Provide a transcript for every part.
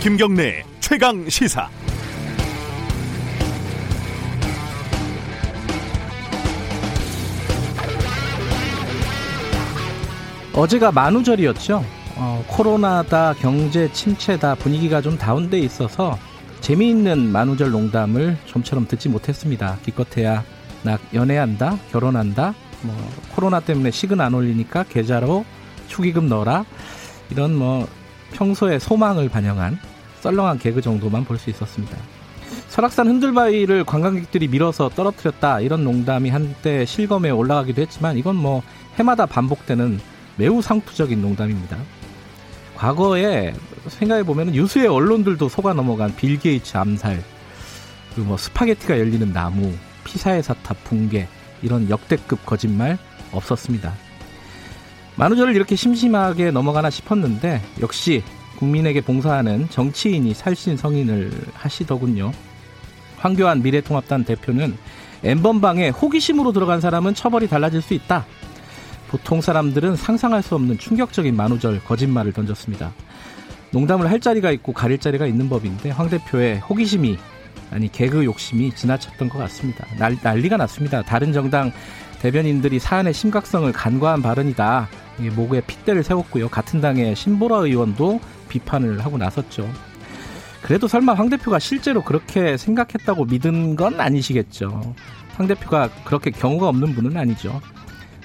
김경래 최강 시사. 어제가 만우절이었죠. 어, 코로나다 경제 침체다 분위기가 좀 다운돼 있어서 재미있는 만우절 농담을 좀처럼 듣지 못했습니다. 기껏해야 나 연애한다, 결혼한다, 뭐 코로나 때문에 식은 안 올리니까 계좌로 축의금 넣어라 이런 뭐 평소에 소망을 반영한 썰렁한 개그 정도만 볼 수 있었습니다. 설악산 흔들바위를 관광객들이 밀어서 떨어뜨렸다 이런 농담이 한때 실검에 올라가기도 했지만 이건 뭐 해마다 반복되는 매우 상투적인 농담입니다. 과거에 생각해 보면 유수의 언론들도 속아 넘어간 빌 게이츠 암살, 그리고 뭐 스파게티가 열리는 나무, 피사의 사탑 붕괴 이런 역대급 거짓말 없었습니다. 만우절을 이렇게 심심하게 넘어가나 싶었는데 역시 국민에게 봉사하는 정치인이 살신 성인을 하시더군요. 황교안 미래통합단 대표는 엠번방에 호기심으로 들어간 사람은 처벌이 달라질 수 있다. 보통 사람들은 상상할 수 없는 충격적인 만우절 거짓말을 던졌습니다. 농담을 할 자리가 있고 가릴 자리가 있는 법인데 황 대표의 호기심이 아니 개그 욕심이 지나쳤던 것 같습니다. 난, 난리가 났습니다. 다른 정당 대변인들이 사안의 심각성을 간과한 발언이다. 목에 핏대를 세웠고요. 같은 당의 신보라 의원도 비판을 하고 나섰죠. 그래도 설마 황 대표가 실제로 그렇게 생각했다고 믿은 건 아니시겠죠. 황 대표가 그렇게 경우가 없는 분은 아니죠.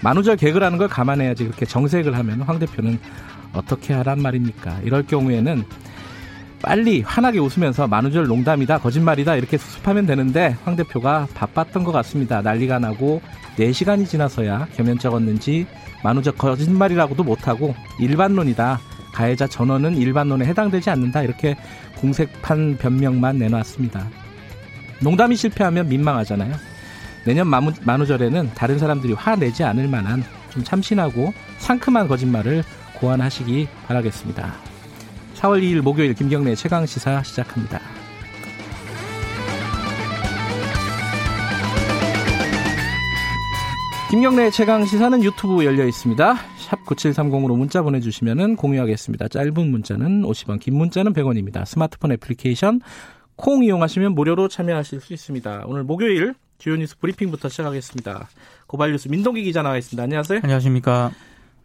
만우절 개그라는 걸 감안해야지 그렇게 정색을 하면 황 대표는 어떻게 하란 말입니까? 이럴 경우에는 빨리 환하게 웃으면서 만우절 농담이다 거짓말이다 이렇게 수습하면 되는데 황 대표가 바빴던 것 같습니다. 난리가 나고 4시간이 지나서야 겸연 적었는지 만우절 거짓말이라고도 못하고 일반론이다. 가해자 전원은 일반론에 해당되지 않는다. 이렇게 공색판 변명만 내놨습니다. 농담이 실패하면 민망하잖아요. 내년 만우, 만우절에는 다른 사람들이 화내지 않을 만한 좀 참신하고 상큼한 거짓말을 고안하시기 바라겠습니다. 4월 2일 목요일 김경래 최강 시사 시작합니다. 김경래 최강 시사는 유튜브 열려 있습니다. 샵 9730으로 문자 보내주시면 공유하겠습니다. 짧은 문자는 50원, 긴 문자는 100원입니다. 스마트폰 애플리케이션 콩 이용하시면 무료로 참여하실 수 있습니다. 오늘 목요일 주요 뉴스 브리핑부터 시작하겠습니다. 고발 뉴스 민동기 기자 나와 있습니다. 안녕하세요. 안녕하십니까.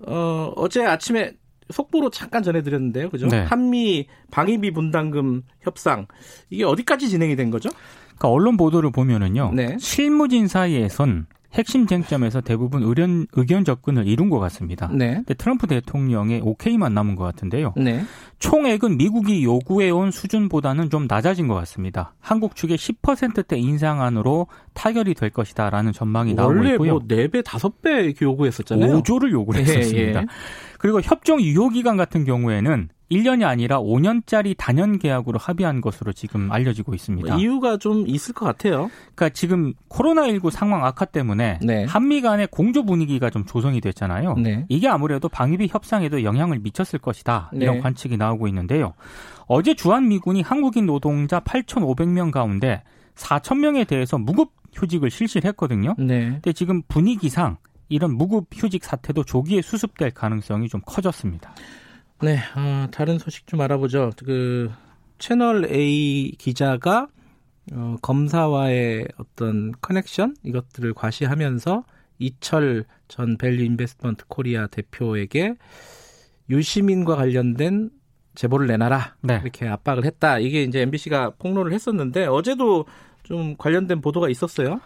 어, 어제 아침에 속보로 잠깐 전해드렸는데요. 그죠? 네. 한미 방위비 분담금 협상. 이게 어디까지 진행이 된 거죠? 그러니까 언론 보도를 보면은요. 네. 실무진 사이에선 핵심 쟁점에서 대부분 의견, 의견 접근을 이룬 것 같습니다. 네. 근데 트럼프 대통령의 오케이만 남은 것 같은데요. 네. 총액은 미국이 요구해온 수준보다는 좀 낮아진 것 같습니다. 한국 측의 10%대 인상안으로 타결이 될 것이다라는 전망이 나오고 있고요. 원래 뭐 4배, 5배 이렇게 요구했었잖아요. 5조를 요구를 했었습니다. 예, 예. 그리고 협정 유효 기간 같은 경우에는 1년이 아니라 5년짜리 단연 계약으로 합의한 것으로 지금 알려지고 있습니다. 뭐 이유가 좀 있을 것 같아요. 그러니까 지금 코로나19 상황 악화 때문에 네. 한미 간의 공조 분위기가 좀 조성이 됐잖아요. 네. 이게 아무래도 방위비 협상에도 영향을 미쳤을 것이다. 이런 네. 관측이 나오고 있는데요. 어제 주한미군이 한국인 노동자 8,500명 가운데 4,000명에 대해서 무급 휴직을 실시를 했거든요. 네. 근데 지금 분위기상 이런 무급 휴직 사태도 조기에 수습될 가능성이 좀 커졌습니다. 네, 어, 다른 소식 좀 알아보죠. 그 채널 A 기자가 어, 검사와의 어떤 connection 이것들을 과시하면서 이철 전 밸류 인베스트먼트 코리아 대표에게 유시민과 관련된 제보를 내놔라 네. 이렇게 압박을 했다. 이게 이제 MBC가 폭로를 했었는데 어제도 좀 관련된 보도가 있었어요.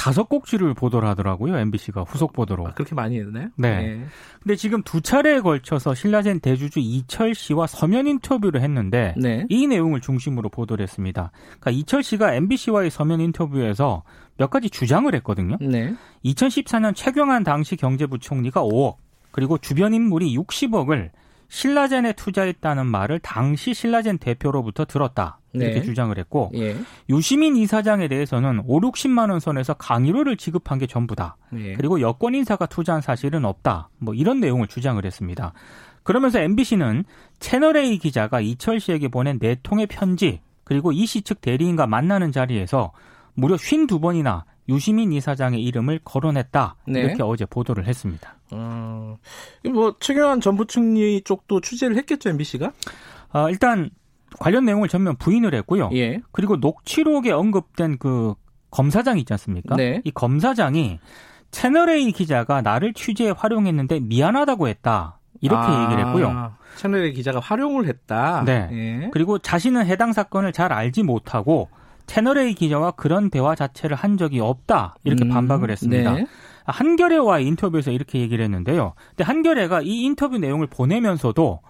다섯 꼭지를 보도를 하더라고요. MBC가 후속 보도로. 아, 그렇게 많이 했나요? 네. 네. 근데 지금 두 차례에 걸쳐서 신라젠 대주주 이철 씨와 서면 인터뷰를 했는데 네. 이 내용을 중심으로 보도를 했습니다. 그러니까 이철 씨가 MBC와의 서면 인터뷰에서 몇 가지 주장을 했거든요. 네. 2014년 최경환 당시 경제부총리가 5억 그리고 주변 인물이 60억을 신라젠에 투자했다는 말을 당시 신라젠 대표로부터 들었다. 이렇게 네. 주장을 했고 예. 유시민 이사장에 대해서는 5, 60만 원 선에서 강의료를 지급한 게 전부다. 예. 그리고 여권 인사가 투자한 사실은 없다. 뭐 이런 내용을 주장을 했습니다. 그러면서 MBC는 채널A 기자가 이철 씨에게 보낸 네 통의 편지 그리고 이 씨 측 대리인과 만나는 자리에서 무려 52번이나 유시민 이사장의 이름을 거론했다. 네. 이렇게 어제 보도를 했습니다. 어, 뭐 최경환 전 부총리 쪽도 취재를 했겠죠, MBC가? 어, 일단 관련 내용을 전면 부인을 했고요. 예. 그리고 녹취록에 언급된 그 검사장 있지 않습니까? 네. 이 검사장이 채널A 기자가 나를 취재에 활용했는데 미안하다고 했다. 이렇게 아, 얘기를 했고요. 채널A 기자가 활용을 했다. 네. 예. 그리고 자신은 해당 사건을 잘 알지 못하고 채널A 기자와 그런 대화 자체를 한 적이 없다. 이렇게 음, 반박을 했습니다. 네. 한겨레와의 인터뷰에서 이렇게 얘기를 했는데요. 근데 한겨레가 이 인터뷰 내용을 보내면서도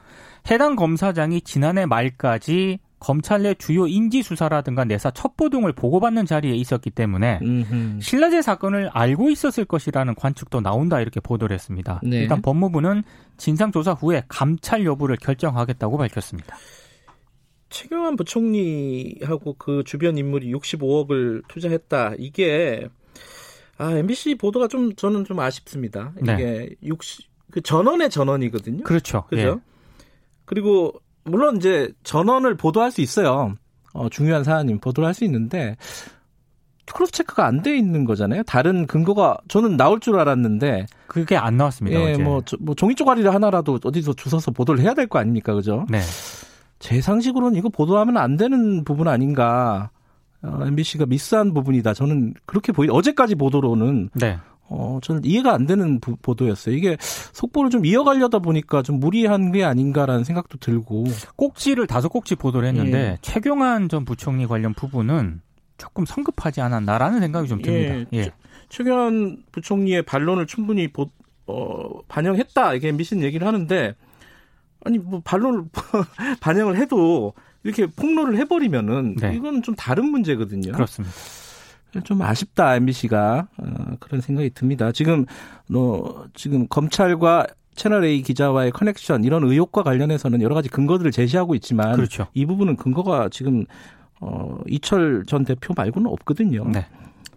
해당 검사장이 지난해 말까지 검찰 내 주요 인지 수사라든가 내사 첩보 등을 보고받는 자리에 있었기 때문에 음흠. 신라제 사건을 알고 있었을 것이라는 관측도 나온다 이렇게 보도를 했습니다. 네. 일단 법무부는 진상 조사 후에 감찰 여부를 결정하겠다고 밝혔습니다. 최경환 부총리하고 그 주변 인물이 65억을 투자했다. 이게 아 MBC 보도가 좀 저는 좀 아쉽습니다. 이게 네. 60, 그 전원의 전원이거든요. 그렇죠. 그죠? 예. 그리고 물론 이제 전원을 보도할 수 있어요. 어, 중요한 사안이면 보도를 할 수 있는데 크로스 체크가 안 돼 있는 거잖아요. 다른 근거가 저는 나올 줄 알았는데 그게 안 나왔습니다. 예, 뭐, 뭐 종이 쪼가리 하나라도 어디서 주워서 보도를 해야 될 거 아닙니까, 그죠? 네. 제 상식으로는 이거 보도하면 안 되는 부분 아닌가. 어, MBC가 미스한 부분이다. 저는 그렇게 보이. 어제까지 보도로는 네. 어, 저는 이해가 안 되는 부, 보도였어요. 이게 속보를 좀 이어가려다 보니까 좀 무리한 게 아닌가라는 생각도 들고. 꼭지를 다섯 꼭지 보도를 했는데 예. 최경환 전 부총리 관련 부분은 조금 성급하지 않았나라는 생각이 좀 듭니다. 예. 예. 최경환 부총리의 반론을 충분히 보, 어, 반영했다. 이게 MBC는 얘기를 하는데 아니 뭐 반론을 반영을 해도 이렇게 폭로를 해버리면은 네. 이건 좀 다른 문제거든요. 그렇습니다. 좀 아쉽다 MBC가 어, 그런 생각이 듭니다. 지금 너 지금 검찰과 채널 A 기자와의 커넥션 이런 의혹과 관련해서는 여러 가지 근거들을 제시하고 있지만 그렇죠. 이 부분은 근거가 지금 어 이철 전 대표 말고는 없거든요. 네.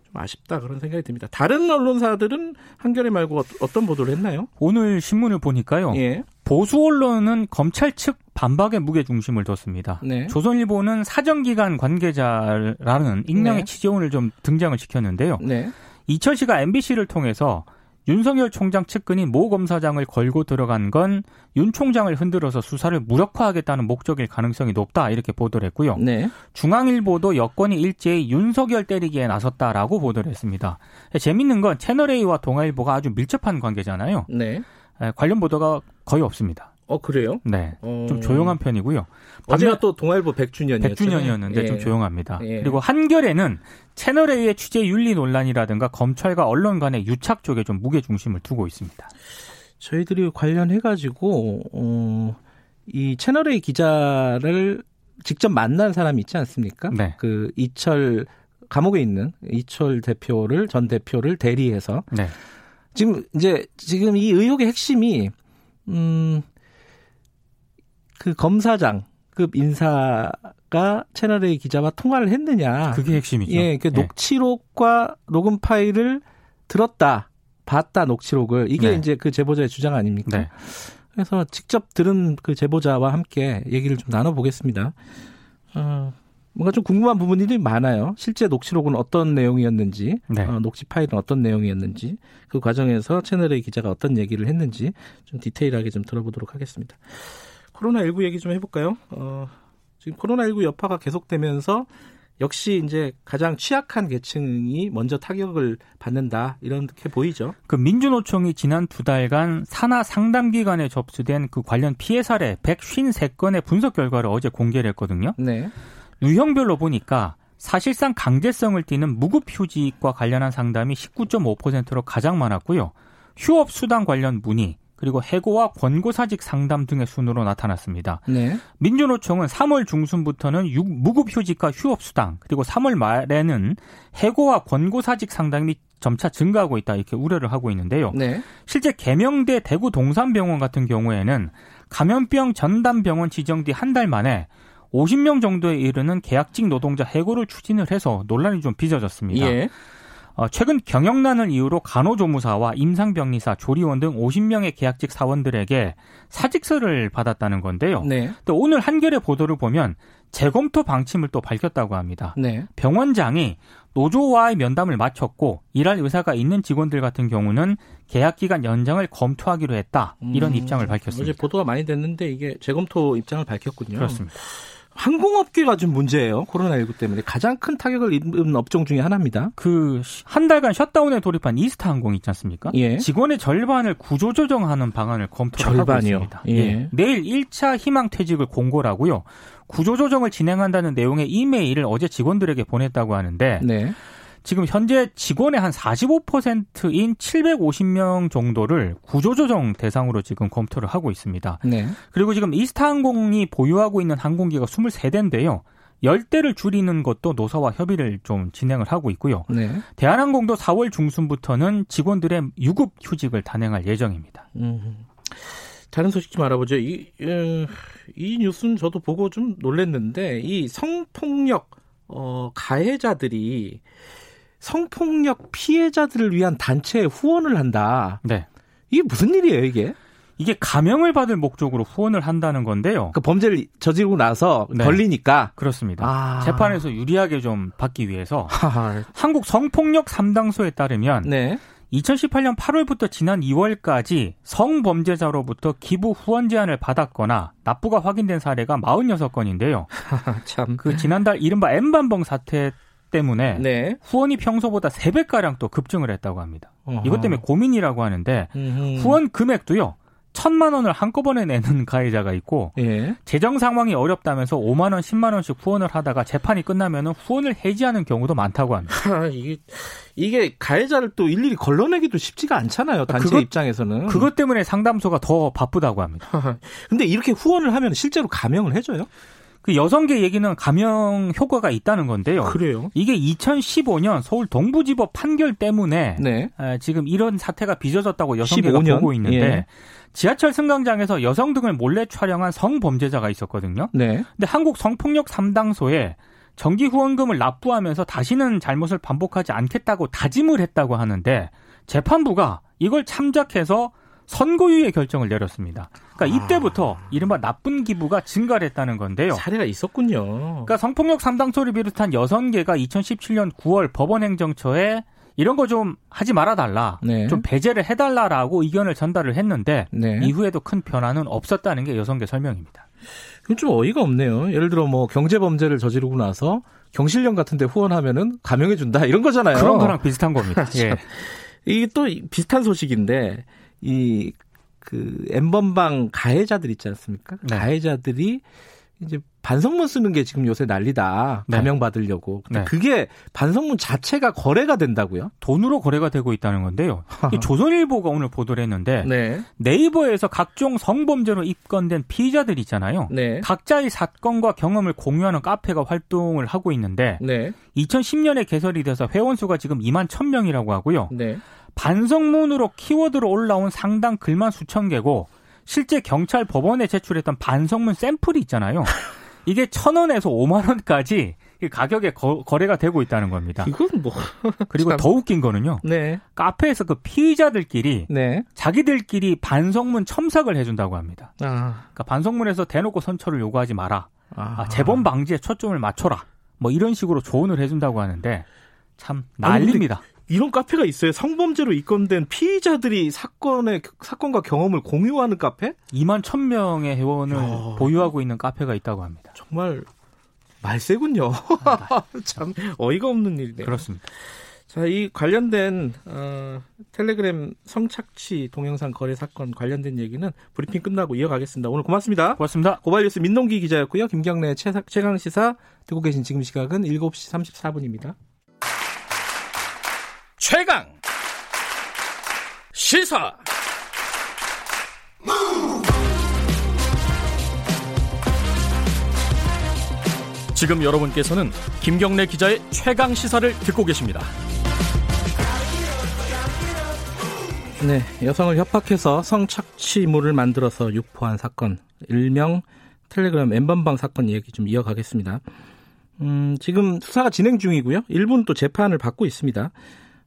좀 아쉽다 그런 생각이 듭니다. 다른 언론사들은 한겨레 말고 어떤 보도를 했나요? 오늘 신문을 보니까요. 예. 보수 언론은 검찰 측 반박에 무게 중심을 뒀습니다. 네. 조선일보는 사정기관 관계자라는 익명의 네. 취재원을 좀 등장을 시켰는데요. 네. 이철 씨가 MBC를 통해서 윤석열 총장 측근이 모 검사장을 걸고 들어간 건 윤 총장을 흔들어서 수사를 무력화하겠다는 목적일 가능성이 높다 이렇게 보도를 했고요. 네. 중앙일보도 여권이 일제히 윤석열 때리기에 나섰다라고 보도를 했습니다. 재밌는 건 채널A와 동아일보가 아주 밀접한 관계잖아요. 네. 관련 보도가 거의 없습니다. 어 그래요? 네, 어... 좀 조용한 편이고요. 어제가 또 동아일보 100주년이었죠. 100주년이었는데 예. 좀 조용합니다. 예. 그리고 한겨레는 채널 A의 취재 윤리 논란이라든가 검찰과 언론 간의 유착 쪽에 좀 무게 중심을 두고 있습니다. 저희들이 관련해 가지고 어, 이 채널 A 기자를 직접 만난 사람이 있지 않습니까? 네. 그 이철 감옥에 있는 이철 대표를 전 대표를 대리해서 네. 지금 이제 지금 이 의혹의 핵심이 음. 그 검사장 급 인사가 채널A 기자와 통화를 했느냐. 그게 핵심이죠. 예, 그 네. 녹취록과 녹음 파일을 들었다, 봤다 녹취록을 이게 네. 이제 그 제보자의 주장 아닙니까? 네. 그래서 직접 들은 그 제보자와 함께 얘기를 좀 나눠보겠습니다. 어, 뭔가 좀 궁금한 부분들이 많아요. 실제 녹취록은 어떤 내용이었는지, 네. 어, 녹취 파일은 어떤 내용이었는지, 그 과정에서 채널의 기자가 어떤 얘기를 했는지 좀 디테일하게 좀 들어보도록 하겠습니다. 코로나19 얘기 좀 해볼까요? 어, 지금 코로나19 여파가 계속되면서 역시 이제 가장 취약한 계층이 먼저 타격을 받는다 이렇게 보이죠. 그 민주노총이 지난 두 달간 산하 상담 기관에 접수된 그 관련 피해 사례 153건의 분석 결과를 어제 공개를 했거든요. 네. 유형별로 보니까 사실상 강제성을 띠는 무급 휴직과 관련한 상담이 19.5%로 가장 많았고요. 휴업 수당 관련 문의, 그리고 해고와 권고사직 상담 등의 순으로 나타났습니다. 네. 민주노총은 3월 중순부터는 무급휴직과 휴업수당 그리고 3월 말에는 해고와 권고사직 상담이 점차 증가하고 있다 이렇게 우려를 하고 있는데요. 네. 실제 개명대 대구 동산병원 같은 경우에는 감염병 전담병원 지정 뒤 한 달 만에 50명 정도에 이르는 계약직 노동자 해고를 추진을 해서 논란이 좀 빚어졌습니다. 예. 어, 최근 경영난을 이유로 간호조무사와 임상병리사, 조리원 등 50명의 계약직 사원들에게 사직서를 받았다는 건데요. 네. 또 오늘 한겨레 보도를 보면 재검토 방침을 또 밝혔다고 합니다. 네. 병원장이 노조와의 면담을 마쳤고 일할 의사가 있는 직원들 같은 경우는 계약 기간 연장을 검토하기로 했다. 이런 음, 입장을 밝혔습니다. 어제 보도가 많이 됐는데 이게 재검토 입장을 밝혔군요. 그렇습니다. 항공업계가 좀 문제예요. 코로나19 때문에 가장 큰 타격을 입은 업종 중에 하나입니다. 그 한 달간 셧다운에 돌입한 이스타 항공 있지 않습니까? 예. 직원의 절반을 구조조정하는 방안을 검토하고 있습니다. 예. 예. 내일 1차 희망 퇴직을 공고라고요. 구조조정을 진행한다는 내용의 이메일을 어제 직원들에게 보냈다고 하는데 네. 지금 현재 직원의 한 45%인 750명 정도를 구조조정 대상으로 지금 검토를 하고 있습니다. 네. 그리고 지금 이스타항공이 보유하고 있는 항공기가 23대인데요. 10대를 줄이는 것도 노사와 협의를 좀 진행을 하고 있고요. 네. 대한항공도 4월 중순부터는 직원들의 유급 휴직을 단행할 예정입니다. 음. 다른 소식 좀 알아보죠. 이, 어, 이 뉴스는 저도 보고 좀 놀랐는데 이 성폭력 어, 가해자들이 성폭력 피해자들을 위한 단체에 후원을 한다. 네. 이게 무슨 일이에요, 이게? 이게 감형을 받을 목적으로 후원을 한다는 건데요. 그 범죄를 저지르고 나서 네. 걸리니까 그렇습니다. 아. 재판에서 유리하게 좀 받기 위해서 한국 성폭력 3당소에 따르면 네. 2018년 8월부터 지난 2월까지 성범죄자로부터 기부 후원 제안을 받았거나 납부가 확인된 사례가 46건인데요. 참. 그 지난달 이른바 엠반봉 사태 때문에 네. 후원이 평소보다 3배 가량 또 급증을 했다고 합니다. 어허. 이것 때문에 고민이라고 하는데 음흠. 후원 금액도요. 천만 원을 한꺼번에 내는 가해자가 있고 예. 재정 상황이 어렵다면서 5만 원, 10만 원씩 후원을 하다가 재판이 끝나면 후원을 해지하는 경우도 많다고 합니다. 이게 이게 가해자를 또 일일이 걸러내기도 쉽지가 않잖아요. 단체 그것, 입장에서는. 그것 때문에 상담소가 더 바쁘다고 합니다. 근데 이렇게 후원을 하면 실제로 감형을 해줘요? 그 여성계 얘기는 감형 효과가 있다는 건데요. 그래요? 이게 2015년 서울 동부지법 판결 때문에 네. 지금 이런 사태가 빚어졌다고 여성계가 15년? 보고 있는데 예. 지하철 승강장에서 여성 등을 몰래 촬영한 성범죄자가 있었거든요. 네. 근데 한국 성폭력 3당소에 정기 후원금을 납부하면서 다시는 잘못을 반복하지 않겠다고 다짐을 했다고 하는데 재판부가 이걸 참작해서 선고유예 결정을 내렸습니다. 그러니까 아. 이때부터 이른바 나쁜 기부가 증가를 했다는 건데요. 사례가 있었군요. 그러니까 성폭력 3당초를 비롯한 6개가 2017년 9월 법원 행정처에 이런 거 좀 하지 말아달라. 네. 좀 배제를 해달라라고 의견을 전달을 했는데 네. 이후에도 큰 변화는 없었다는 게 여성계 설명입니다. 좀 어이가 없네요. 예를 들어 뭐 경제 범죄를 저지르고 나서 경실련 같은 데 후원하면은 감형해 준다 이런 거잖아요. 그런 거랑 비슷한 겁니다. 예. 이게 또 비슷한 소식인데 이 그 엠번방 가해자들 있지 않습니까? 네. 가해자들이 이제 반성문 쓰는 게 지금 요새 난리다. 네. 감형 받으려고. 근데 네. 그게 반성문 자체가 거래가 된다고요? 돈으로 거래가 되고 있다는 건데요. 조선일보가 오늘 보도를 했는데 네. 네이버에서 각종 성범죄로 입건된 피의자들 있잖아요. 네. 각자의 사건과 경험을 공유하는 카페가 활동을 하고 있는데 2010년에 개설이 돼서 회원 수가 지금 2만 1000명이라고 하고요. 네. 반성문으로 키워드로 올라온 상당 글만 수천 개고 실제 경찰 법원에 제출했던 반성문 샘플이 있잖아요. 이게 천 원에서 오만 원까지 가격에 거, 래가 되고 있다는 겁니다. 이건 뭐 그리고 참. 더 웃긴 거는요. 네. 카페에서 그 피의자들끼리 네. 자기들끼리 반성문 첨삭을 해준다고 합니다. 아. 그러니까 반성문에서 대놓고 선처를 요구하지 마라. 아. 재범 방지에 초점을 맞춰라. 뭐 이런 식으로 조언을 해준다고 하는데 참 난립니다. 아니, 이런 카페가 있어요. 성범죄로 입건된 피의자들이 사건의 사건과 경험을 공유하는 카페? 2만 1,000명의 회원을 야. 보유하고 있는 카페가 있다고 합니다. 정말 말세군요. 참 어이가 없는 일이네요. 그렇습니다. 자, 이 관련된 어, 텔레그램 성착취 동영상 거래 사건 관련된 얘기는 브리핑 끝나고 이어가겠습니다. 오늘 고맙습니다. 고맙습니다. 고발뉴스 민동기 기자였고요. 김경래 최강 시사 듣고 계신 지금 시각은 7시 34분입니다. 최강 시사 지금 여러분께서는 김경래 기자의 최강 시사를 듣고 계십니다. 네, 여성을 협박해서 성착취물을 만들어서 유포한 사건, 일명 텔레그램 엠번방 사건 얘기 좀 이어가겠습니다. 음, 지금 수사가 진행 중이고요. 일본 또 재판을 받고 있습니다.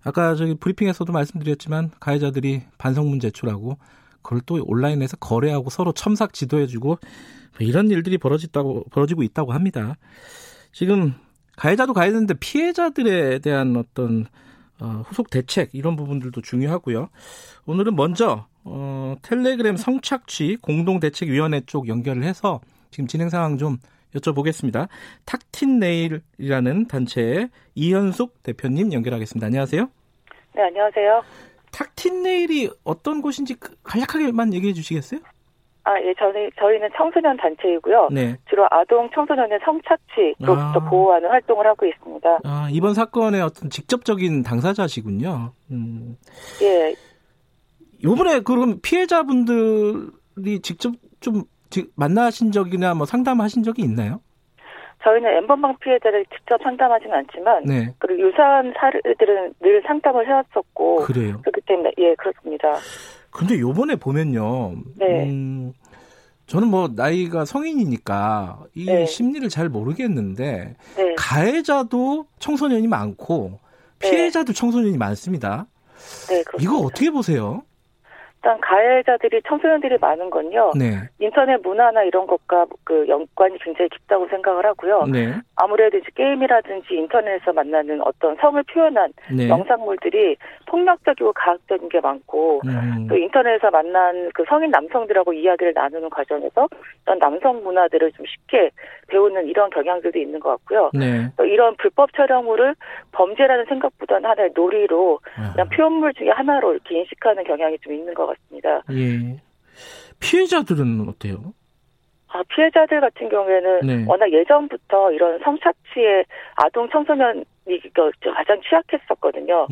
아까 저기 브리핑에서도 말씀드렸지만 가해자들이 반성문 제출하고 그걸 또 온라인에서 거래하고 서로 첨삭 지도해주고 뭐 이런 일들이 벌어졌다고 벌어지고 있다고 합니다. 지금 가해자도 가해자인데 피해자들에 대한 어떤 어, 후속 대책 이런 부분들도 중요하고요. 오늘은 먼저 어, 텔레그램 성착취 공동대책위원회 쪽 연결을 해서 지금 진행 상황 좀 여쭤보겠습니다. 탁틴 네일이라는 단체의 이현숙 대표님 연결하겠습니다. 안녕하세요. 네, 안녕하세요. 탁틴 네일이 어떤 곳인지 간략하게만 얘기해 주시겠어요? 아, 예, 저희, 저희는 청소년 단체이고요. 네. 주로 아동 청소년의 성착취로부터 아. 보호하는 활동을 하고 있습니다. 아, 이번 사건의 어떤 직접적인 당사자시군요. 음. 예. 요번에 그럼 피해자분들이 직접 좀 만나신 적이나 뭐 상담하신 적이 있나요? 저희는 엠번방 피해자를 직접 상담하지는 않지만 네. 그리고 유사한 사례들은 늘 상담을 해왔었고 그래요. 그렇기 때문에 예 그렇습니다. 근데 요번에 보면요. 네. 음, 저는 뭐 나이가 성인이니까 이 네. 심리를 잘 모르겠는데 네. 가해자도 청소년이 많고 네. 피해자도 청소년이 많습니다. 네, 그렇습니다. 이거 어떻게 보세요? 일단 가해자들이 청소년들이 많은 건요. 네. 인터넷 문화나 이런 것과 그 연관이 굉장히 깊다고 생각을 하고요. 네. 아무래도 이제 게임이라든지 인터넷에서 만나는 어떤 성을 표현한 네. 영상물들이 폭력적이고 가학적인 게 많고 음. 또 인터넷에서 만난 그 성인 남성들하고 이야기를 나누는 과정에서 어떤 남성 문화들을 좀 쉽게 배우는 이런 경향들도 있는 것 같고요. 네. 또 이런 불법 촬영물을 범죄라는 생각보다는 하나의 놀이로 그냥 표현물 중에 하나로 이렇게 인식하는 경향이 좀 있는 것 같습니다. 예. 피해자들은 어때요? 아, 피해자들 같은 경우에는 네. 워낙 예전부터 이런 성착취에 아동 청소년 이 가장 취약했었거든요.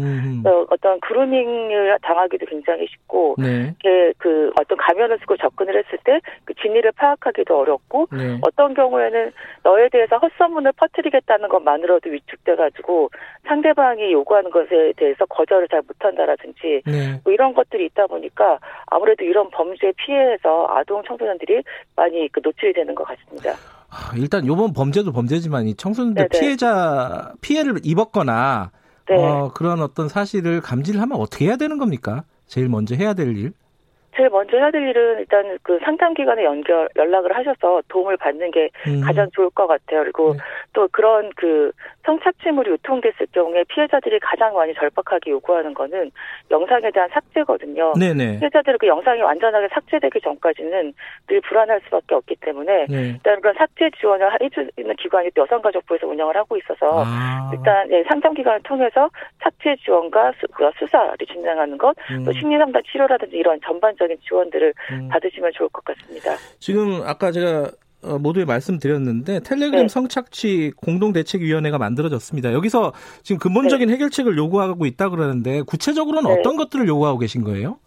어, 어떤 그루밍을 당하기도 굉장히 쉽고, 네. 그 어떤 가면을 쓰고 접근을 했을 때 그 진위를 파악하기도 어렵고, 네. 어떤 경우에는 너에 대해서 헛소문을 퍼뜨리겠다는 것만으로도 위축돼가지고 상대방이 요구하는 것에 대해서 거절을 잘 못한다라든지 네. 뭐 이런 것들이 있다 보니까 아무래도 이런 범죄 피해에서 아동 청소년들이 많이 그 노출이 되는 것 같습니다. 아, 일단 요번 범죄도 범죄지만 이 청소년들 네네. 피해자 피해를 입었거나 네. 어, 그런 어떤 사실을 감지를 하면 어떻게 해야 되는 겁니까? 제일 먼저 해야 될 일? 제일 먼저 해야 될 일은 일단 그 상담 기관에 연결 연락을 하셔서 도움을 받는 게 음. 가장 좋을 것 같아요. 그리고 네. 또 그런 그 성착취물이 유통됐을 경우에 피해자들이 가장 많이 절박하게 요구하는 거는 영상에 대한 삭제거든요. 네네. 피해자들은 그 영상이 완전하게 삭제되기 전까지는 늘 불안할 수밖에 없기 때문에 네. 일단 그런 삭제 지원을 해주는 기관이 여성가족부에서 운영을 하고 있어서 아. 일단 네, 상담 기관을 통해서 삭제 지원과 수, 그 사를 진행하는 것, 음. 또 심리상담 치료라든지 이런 전반적 인 지원들을 음. 받으시면 좋을 것 같습니다. 지금 아까 제가 어, 모두에 말씀드렸는데 텔레그램 네. 성착취 공동대책위원회가 만들어졌습니다. 여기서 지금 근본적인 네. 해결책을 요구하고 있다 그러는데 구체적으로는 네. 어떤 것들을 요구하고 계신 거예요?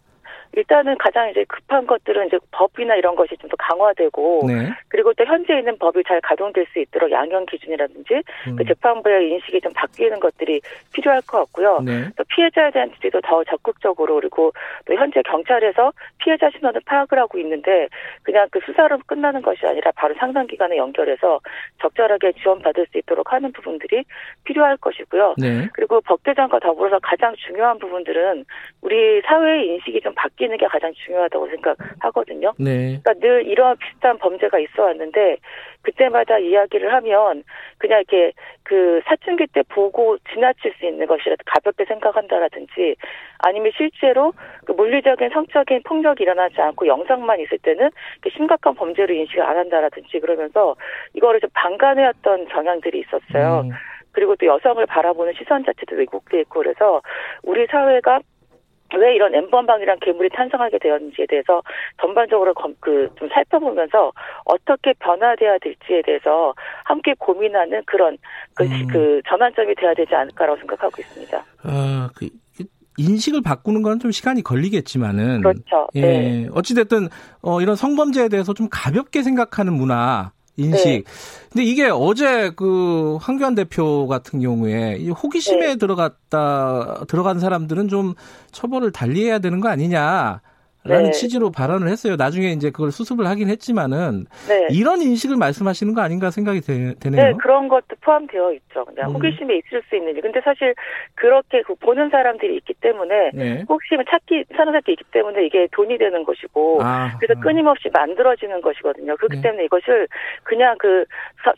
일단은 가장 이제 급한 것들은 이제 법이나 이런 것이 좀 더 강화되고 네. 그리고 또 현재 있는 법이 잘 가동될 수 있도록 양형 기준이라든지 음. 그 재판부의 인식이 좀 바뀌는 것들이 필요할 것 같고요. 네. 또 피해자에 대한 지지도 더 적극적으로 그리고 또 현재 경찰에서 피해자 신원을 파악을 하고 있는데 그냥 그 수사로 끝나는 것이 아니라 바로 상담기관에 연결해서 적절하게 지원받을 수 있도록 하는 부분들이 필요할 것이고요. 네. 그리고 법 개정과 더불어서 가장 중요한 부분들은 우리 사회의 인식이 좀 바뀌 바뀌는 게 가장 중요하다고 생각하거든요. 네. 그러니까 늘 이러한 비슷한 범죄가 있어 왔는데 그때마다 이야기를 하면 그냥 이렇게 그 사춘기 때 보고 지나칠 수 있는 것이라도 가볍게 생각한다라든지 아니면 실제로 그 물리적인 성적인 폭력이 일어나지 않고 영상만 있을 때는 심각한 범죄로 인식을 안 한다라든지 그러면서 이거를 좀 방관해왔던 경향들이 있었어요. 음. 그리고 또 여성을 바라보는 시선 자체도 왜곡돼 있고 그래서 우리 사회가 왜 이런 엠번방이란 괴물이 탄생하게 되었는지에 대해서 전반적으로 그 좀 살펴보면서 어떻게 변화돼야 될지에 대해서 함께 고민하는 그런 그, 음. 그 전환점이 돼야 되지 않을까라고 생각하고 있습니다. 아, 그 인식을 바꾸는 건 좀 시간이 걸리겠지만은 그렇죠. 예, 네. 어찌 됐든 어, 이런 성범죄에 대해서 좀 가볍게 생각하는 문화 인식. 네. 근데 이게 어제 그 황교안 대표 같은 경우에 이 호기심에 네. 들어갔다 들어간 사람들은 좀 처벌을 달리해야 되는 거 아니냐. 라는 네. 취지로 발언을 했어요. 나중에 이제 그걸 수습을 하긴 했지만은 네. 이런 인식을 말씀하시는 거 아닌가 생각이 되, 네요 네, 그런 것도 포함되어 있죠. 그냥 음. 호기심에 있을 수 있는지. 근데 사실 그렇게 그 보는 사람들이 있기 때문에 네. 호기심을 찾기 사는 사람들이 있기 때문에 이게 돈이 되는 것이고 아, 그래서 끊임없이 만들어지는 것이거든요. 그렇기 네. 때문에 이것을 그냥 그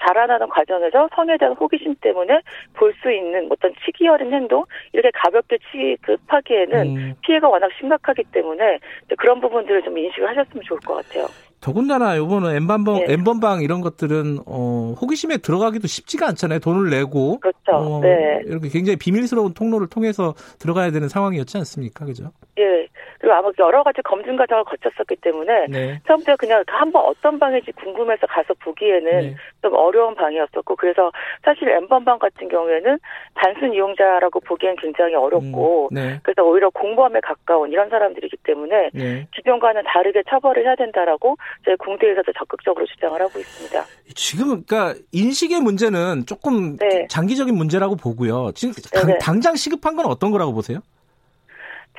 자라나는 과정에서 성에 대한 호기심 때문에 볼 수 있는 어떤 치기 어린 행동 이렇게 가볍게 취급하기에는 음. 피해가 워낙 심각하기 때문에 그런 부분들을 좀 인식을 하셨으면 좋을 것 같아요. 더군다나 요번은 엠번방, 네. 엠번방 이런 것들은 어, 호기심에 들어가기도 쉽지가 않잖아요. 돈을 내고 그렇죠. 어, 네. 이렇게 굉장히 비밀스러운 통로를 통해서 들어가야 되는 상황이었지 않습니까, 그죠? 예. 그리고 아마 여러 가지 검증 과정을 거쳤었기 때문에 네. 처음부터 그냥 한번 어떤 방인지 궁금해서 가서 보기에는 네. 좀 어려운 방이었었고 그래서 사실 엠번방 같은 경우에는 단순 이용자라고 보기엔 굉장히 어렵고 음, 네. 그래서 오히려 공범에 가까운 이런 사람들이기 때문에 네. 기존과는 다르게 처벌을 해야 된다라고 저희 공대에서도 적극적으로 주장을 하고 있습니다. 지금 그러니까 인식의 문제는 조금 네. 장기적인 문제라고 보고요. 지금 당, 당장 시급한 건 어떤 거라고 보세요?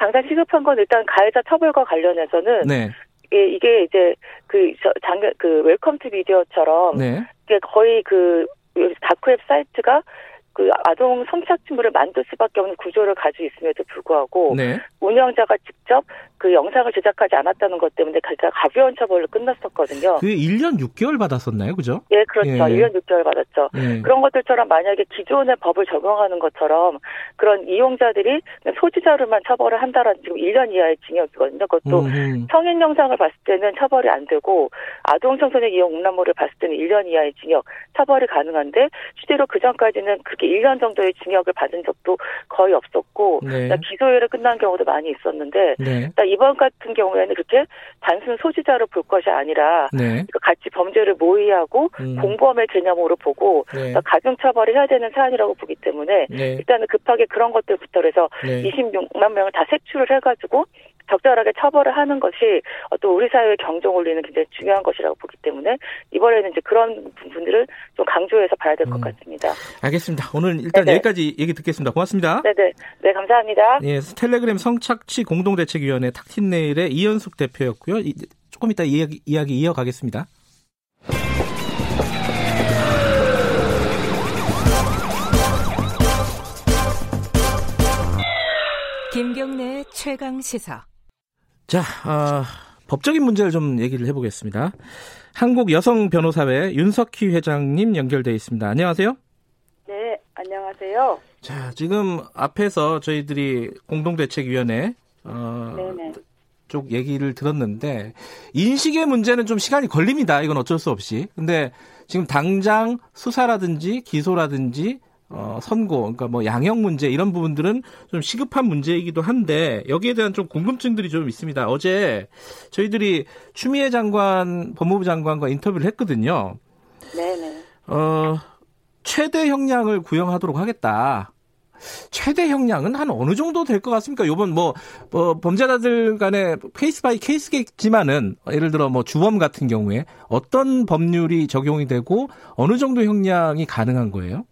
당장 시급한 건 일단 가해자 처벌과 관련해서는 네. 이게, 이게 이제 그 장그 그 Welcome to Video처럼 네. 이게 거의 그 다크웹 사이트가 그 아동 성착취물을 만들 수밖에 없는 구조를 가지고 있음에도 불구하고 네. 운영자가 직접 그 영상을 제작하지 않았다는 것 때문에 가장 가벼운 처벌로 끝났었거든요. 그게 1년 6개월 받았었나요, 그죠? 예, 그렇죠. 예. 1년 6개월 받았죠. 예. 그런 것들처럼 만약에 기존의 법을 적용하는 것처럼 그런 이용자들이 소지자로만 처벌을 한다라는 지금 1년 이하의 징역이거든요. 그것도 음흠. 성인 영상을 봤을 때는 처벌이 안 되고 아동 청소년 이용 음란물을 봤을 때는 1년 이하의 징역 처벌이 가능한데 실제로 그 전까지는 그렇게 1년 정도의 징역을 받은 적도 거의 없었고 네. 기소유예로 끝난 경우도 많이 있었는데 네. 이번 같은 경우에는 그렇게 단순 소지자로 볼 것이 아니라 네. 같이 범죄를 모의하고 음. 공범의 개념으로 보고 네. 가중처벌을 해야 되는 사안이라고 보기 때문에 네. 일단은 급하게 그런 것들부터 해서 26만 명을 다 색출을 해가지고 적절하게 처벌을 하는 것이 또 우리 사회의 경종 올리는 굉장히 중요한 것이라고 보기 때문에 이번에는 이제 그런 부분들을 좀 강조해서 봐야 될것 음. 같습니다. 알겠습니다. 오늘 일단 네네. 여기까지 얘기 듣겠습니다. 고맙습니다. 네네. 네, 감사합니다. 예, 텔레그램 성착취 공동대책위원회 탁틴네일의 이현숙 대표였고요. 조금 이따 이야기, 이야기 이어가겠습니다. 김경래 최강 시사. 자, 어, 법적인 문제를 좀 얘기를 해보겠습니다. 한국 여성 변호사회 윤석희 회장님 연결돼 있습니다. 안녕하세요. 네, 안녕하세요. 자, 지금 앞에서 저희들이 공동대책위원회 어, 쪽 얘기를 들었는데 인식의 문제는 좀 시간이 걸립니다. 이건 어쩔 수 없이. 근데 지금 당장 수사라든지 기소라든지 어, 선고, 그러니까 뭐 양형 문제 이런 부분들은 좀 시급한 문제이기도 한데 여기에 대한 좀 궁금증들이 좀 있습니다. 어제 저희들이 추미애 장관, 법무부 장관과 인터뷰를 했거든요. 네네. 어, 최대 형량을 구형하도록 하겠다. 최대 형량은 한 어느 정도 될 것 같습니까? 요번 뭐, 뭐 범죄자들 간의 case by case겠지만은 예를 들어 뭐 주범 같은 경우에 어떤 법률이 적용이 되고 어느 정도 형량이 가능한 거예요?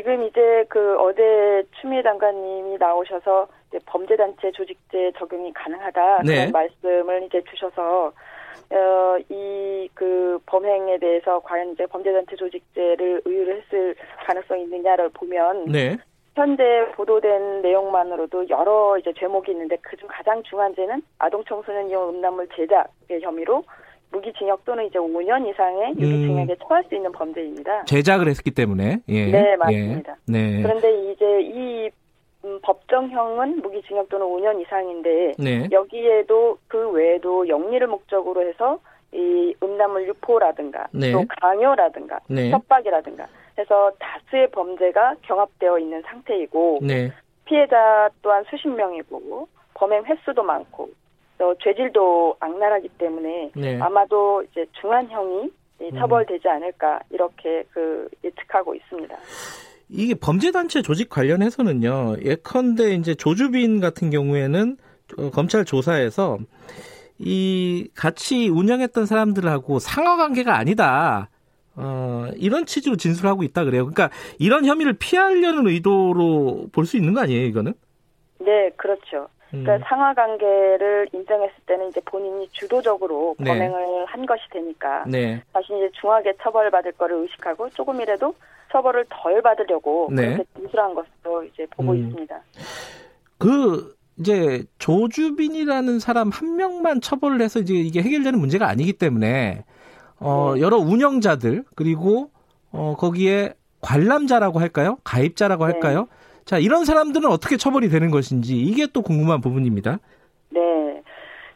지금 이제 그 어제 추미애 장관님이 나오셔서 이제 범죄단체 조직죄 적용이 가능하다 네. 그런 말씀을 이제 주셔서 어, 이 그 범행에 대해서 과연 이제 범죄단체 조직제를 의유를 했을 가능성이 있느냐를 보면 네. 현재 보도된 내용만으로도 여러 이제 제목이 있는데 그중 가장 중요한 죄는 아동 청소년 이용 음란물 제작의 혐의로 무기징역 또는 이제 5년 이상의 유기징역에 음. 처할 수 있는 범죄입니다. 제작을 했기 때문에. 예. 네, 맞습니다. 예. 네. 그런데 이제 이 음, 법정형은 무기징역 또는 5년 이상인데 네. 여기에도 그 외에도 영리를 목적으로 해서 이 음란물 유포라든가 네. 또 강요라든가 네. 협박이라든가 해서 다수의 범죄가 경합되어 있는 상태이고 네. 피해자 또한 수십 명이고 범행 횟수도 많고 또 죄질도 악랄하기 때문에 네. 아마도 이제 중한형이 음. 처벌되지 않을까 이렇게 그 예측하고 있습니다. 이게 범죄단체 조직 관련해서는요. 예컨대 이제 조주빈 같은 경우에는 어, 검찰 조사에서 이 같이 운영했던 사람들하고 상하 관계가 아니다. 어, 이런 취지로 진술하고 있다 그래요. 그러니까 이런 혐의를 피하려는 의도로 볼 수 있는 거 아니에요, 이거는? 네, 그렇죠. 그러니까 음. 상하 관계를 인정했을 때는 이제 본인이 주도적으로 네. 범행을 한 것이 되니까 네. 다시 이제 중하게 처벌받을 거를 의식하고 조금이라도 처벌을 덜 받으려고 네. 그렇게 진술한 것으로 이제 보고 음. 있습니다. 그 이제 조주빈이라는 사람 한 명만 처벌을 해서 이제 이게 해결되는 문제가 아니기 때문에 어 네. 여러 운영자들 그리고 어 거기에 관람자라고 할까요? 가입자라고 네. 할까요? 자, 이런 사람들은 어떻게 처벌이 되는 것인지 이게 또 궁금한 부분입니다. 네.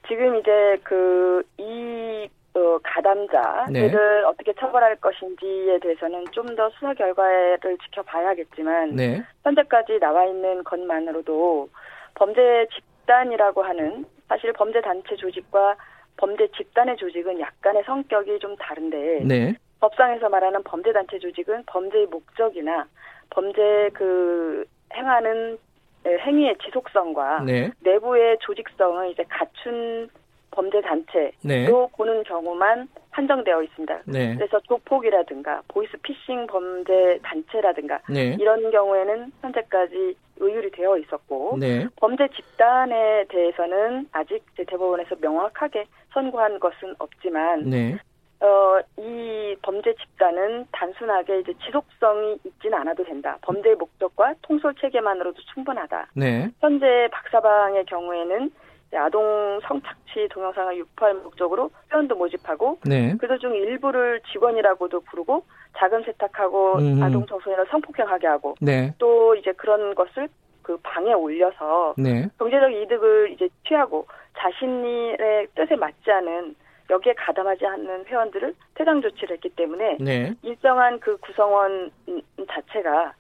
지금 이제 그이 어, 가담자들을 네. 어떻게 처벌할 것인지에 대해서는 좀 더 수사 결과를 지켜봐야겠지만 네. 현재까지 나와 있는 것만으로도 범죄 집단이라고 하는 사실 범죄 단체 조직과 범죄 집단의 조직은 약간의 성격이 좀 다른데 네. 법상에서 말하는 범죄 단체 조직은 범죄의 목적이나 범죄 그 행하는 행위의 지속성과 네. 내부의 조직성을 이제 갖춘 범죄 단체로 네. 보는 경우만 한정되어 있습니다. 네. 그래서 조폭이라든가 보이스 피싱 범죄 단체라든가 네. 이런 경우에는 현재까지 의율이 되어 있었고 네. 범죄 집단에 대해서는 아직 대법원에서 명확하게 선고한 것은 없지만 네. 어, 이 범죄 집단은 단순하게 이제 지속성이 있지는 않아도 된다. 범죄의 목적과 통솔 체계만으로도 충분하다. 네. 현재 박사방의 경우에는 아동 성착취 동영상을 유포할 목적으로 회원도 모집하고 네. 그들 중 일부를 직원이라고도 부르고 자금 세탁하고 음. 아동 청소년을 성폭행하게 하고 네. 또 이제 그런 것을 그 방에 올려서 네. 경제적 이득을 이제 취하고 자신의 뜻에 맞지 않은 여기에 가담하지 않는 회원들을 퇴장 조치를 했기 때문에 네. 일정한 그 구성원 자체가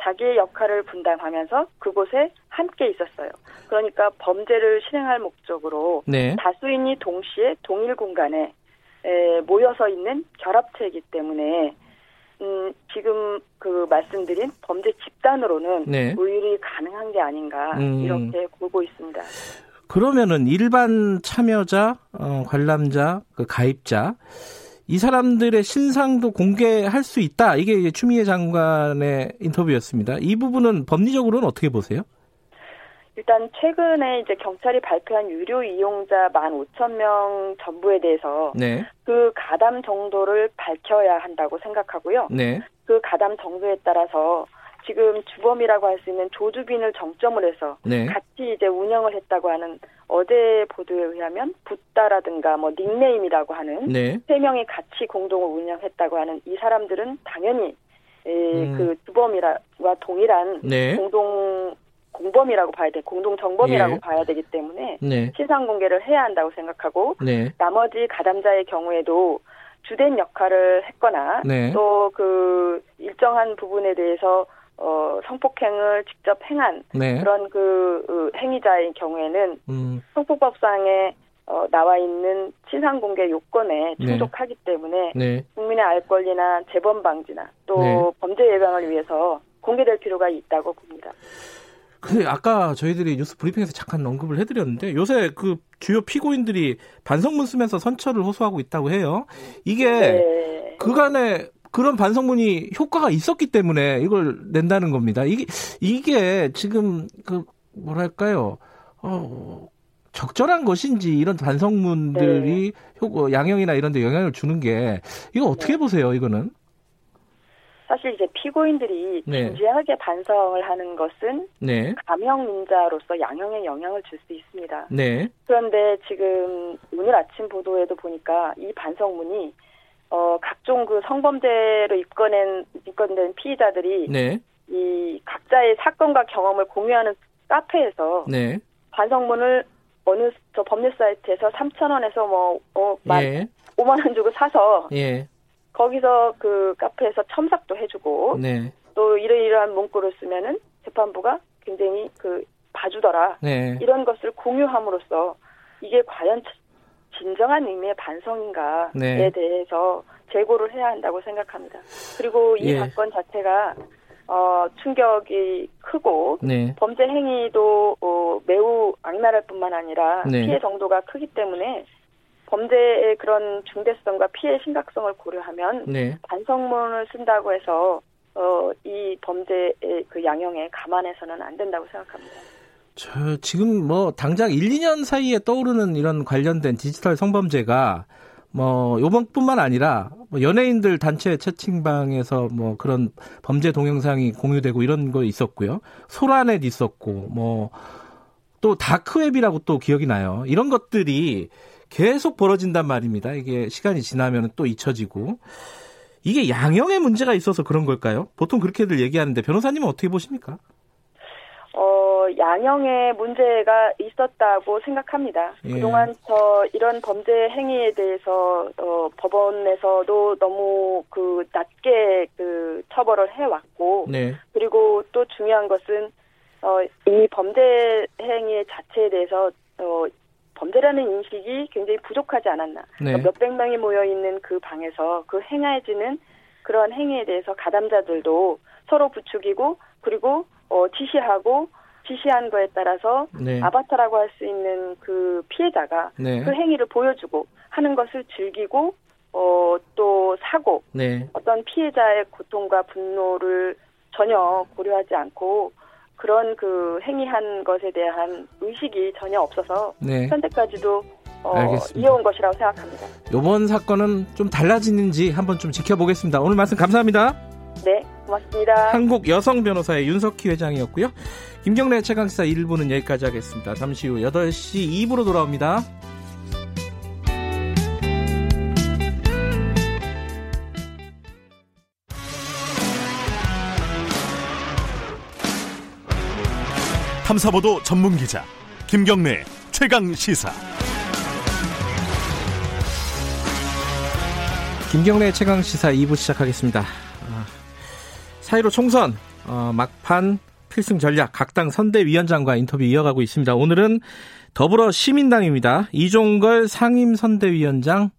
자기의 역할을 분담하면서 그곳에 함께 있었어요. 그러니까 범죄를 실행할 목적으로 네. 다수인이 동시에 동일 공간에 에, 모여서 있는 결합체이기 때문에 음, 지금 그 말씀드린 범죄 집단으로는 네. 우율이 가능한 게 아닌가 음. 이렇게 보고 있습니다. 그러면은 일반 참여자, 어, 관람자, 그 가입자 이 사람들의 신상도 공개할 수 있다. 이게 추미애 장관의 인터뷰였습니다. 이 부분은 법리적으로는 어떻게 보세요? 일단 최근에 이제 경찰이 발표한 유료 이용자 15,000명 전부에 대해서 네. 그 가담 정도를 밝혀야 한다고 생각하고요. 네. 그 가담 정도에 따라서 지금 주범이라고 할 수 있는 조주빈을 정점을 해서 네. 같이 이제 운영을 했다고 하는 어제 보도에 의하면 붓다라든가 뭐 닉네임이라고 하는 네. 세 명이 같이 공동을 운영했다고 하는 이 사람들은 당연히 에, 음. 그 주범이라와 동일한 네. 공동 공범이라고 봐야 돼 공동 정범이라고 예. 봐야 되기 때문에 네. 시상 공개를 해야 한다고 생각하고 네. 나머지 가담자의 경우에도 주된 역할을 했거나 네. 또그 일정한 부분에 대해서 어, 성폭행을 직접 행한 네. 그런 그, 그 행위자의 경우에는 음. 성폭법상에 어, 나와 있는 신상 공개 요건에 네. 충족하기 네. 때문에 네. 국민의 알 권리나 재범 방지나 또 네. 범죄 예방을 위해서 공개될 필요가 있다고 봅니다. 근데 아까 저희들이 뉴스 브리핑에서 잠깐 언급을 해드렸는데 요새 그 주요 피고인들이 반성문 쓰면서 선처를 호소하고 있다고 해요. 이게 네. 그간에 그런 반성문이 효과가 있었기 때문에 이걸 낸다는 겁니다. 이게 이게 지금 그 뭐랄까요? 어 적절한 것인지 이런 반성문들이 네. 효 양형이나 이런 데 영향을 주는 게 이거 어떻게 네. 보세요, 이거는? 사실 이제 피고인들이 네. 진지하게 반성을 하는 것은 네. 가명민자로서 양형에 영향을 줄 수 있습니다. 네. 그런데 지금 오늘 아침 보도에도 보니까 이 반성문이 어, 각종 그 성범죄로 입건한, 입건된 피의자들이 네. 이 각자의 사건과 경험을 공유하는 카페에서 네. 반성문을 어느 저 법률 사이트에서 3천 원에서 뭐 어, 만 예. 5만 원 주고 사서 예. 거기서 그 카페에서 첨삭도 해주고 네. 또 이러이러한 문구를 쓰면은 재판부가 굉장히 그 봐주더라 네. 이런 것을 공유함으로써 이게 과연 진정한 의미의 반성인가에 네. 대해서 재고를 해야 한다고 생각합니다. 그리고 이 예. 사건 자체가 어, 충격이 크고 네. 범죄 행위도 어, 매우 악랄할 뿐만 아니라 네. 피해 정도가 크기 때문에 범죄의 그런 중대성과 피해 심각성을 고려하면 네. 반성문을 쓴다고 해서 어, 이 범죄의 그 양형에 감안해서는 안 된다고 생각합니다. 저 지금 뭐 당장 1, 2년 사이에 떠오르는 이런 관련된 디지털 성범죄가 뭐 요번뿐만 아니라 뭐 연예인들 단체 채팅방에서 뭐 그런 범죄 동영상이 공유되고 이런 거 있었고요. 소라넷 있었고 뭐 또 다크웹이라고 또 기억이 나요. 이런 것들이 계속 벌어진단 말입니다. 이게 시간이 지나면 또 잊혀지고 이게 양형의 문제가 있어서 그런 걸까요? 보통 그렇게들 얘기하는데 변호사님은 어떻게 보십니까? 어, 양형의 문제가 있었다고 생각합니다. 예. 그동안 저 이런 범죄 행위에 대해서 어, 법원에서도 너무 그 낮게 그 처벌을 해왔고, 네. 그리고 또 중요한 것은 어, 이 범죄 행위 자체에 대해서 어, 범죄라는 인식이 굉장히 부족하지 않았나. 네. 그러니까 몇백 명이 모여 있는 그 방에서 그 행해지는 그러한 행위에 대해서 가담자들도 서로 부추기고 그리고 어, 지시하고 지시한 거에 따라서 네. 아바타라고 할 수 있는 그 피해자가 네. 그 행위를 보여주고 하는 것을 즐기고 어, 또 사고 네. 어떤 피해자의 고통과 분노를 전혀 고려하지 않고 그런 그 행위한 것에 대한 의식이 전혀 없어서 네. 현재까지도 어, 이어온 것이라고 생각합니다. 이번 사건은 좀 달라지는지 한번 좀 지켜보겠습니다. 오늘 말씀 감사합니다. 네, 고맙습니다. 한국 여성 변호사의 윤석희 회장이었고요. 김경래 최강시사 1부는 여기까지 하겠습니다. 잠시 후 8시 2부로 돌아옵니다. 탐사보도 전문 기자 김경래 최강 시사. 김경래 최강 시사 2부 시작하겠습니다. 사이로 총선 어, 막판 필승 전략 각당 선대위원장과 인터뷰 이어가고 있습니다. 오늘은 더불어 시민당입니다. 이종걸 상임선대위원장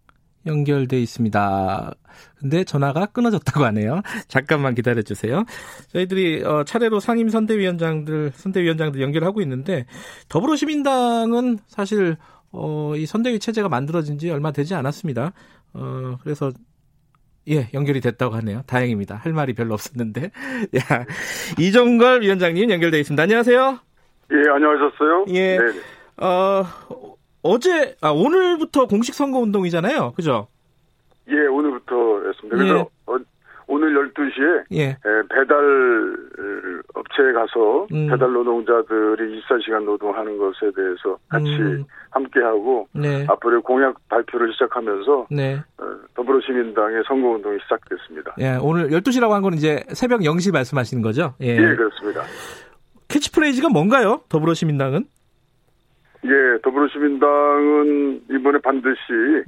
연결돼 있습니다. 근데 전화가 끊어졌다고 하네요. 잠깐만 기다려 주세요. 저희들이 어, 차례로 상임 선대위원장들 선대위원장들 연결하고 있는데 더불어시민당은 사실 어, 이 선대위 체제가 만들어진 지 얼마 되지 않았습니다. 어, 그래서 예, 연결이 됐다고 하네요. 다행입니다. 할 말이 별로 없었는데. 야, 이종걸 위원장님 연결돼 있습니다. 안녕하세요. 예, 안녕하셨어요? 예. 네네. 어, 어제, 아, 오늘부터 공식 선거 운동이잖아요. 그죠? 예, 오늘부터였습니다. 그래서 예. 어, 오늘 12시에 예. 배달 업체에 가서 음. 배달 노동자들이 24시간 노동하는 것에 대해서 같이 음. 함께하고 네. 앞으로 공약 발표를 시작하면서 네. 어, 더불어시민당의 선거운동이 시작됐습니다. 예, 오늘 12시라고 한 건 이제 새벽 0시 말씀하시는 거죠? 예, 예 그렇습니다. 캐치프레이즈가 뭔가요? 더불어시민당은? 예, 더불어시민당은 이번에 반드시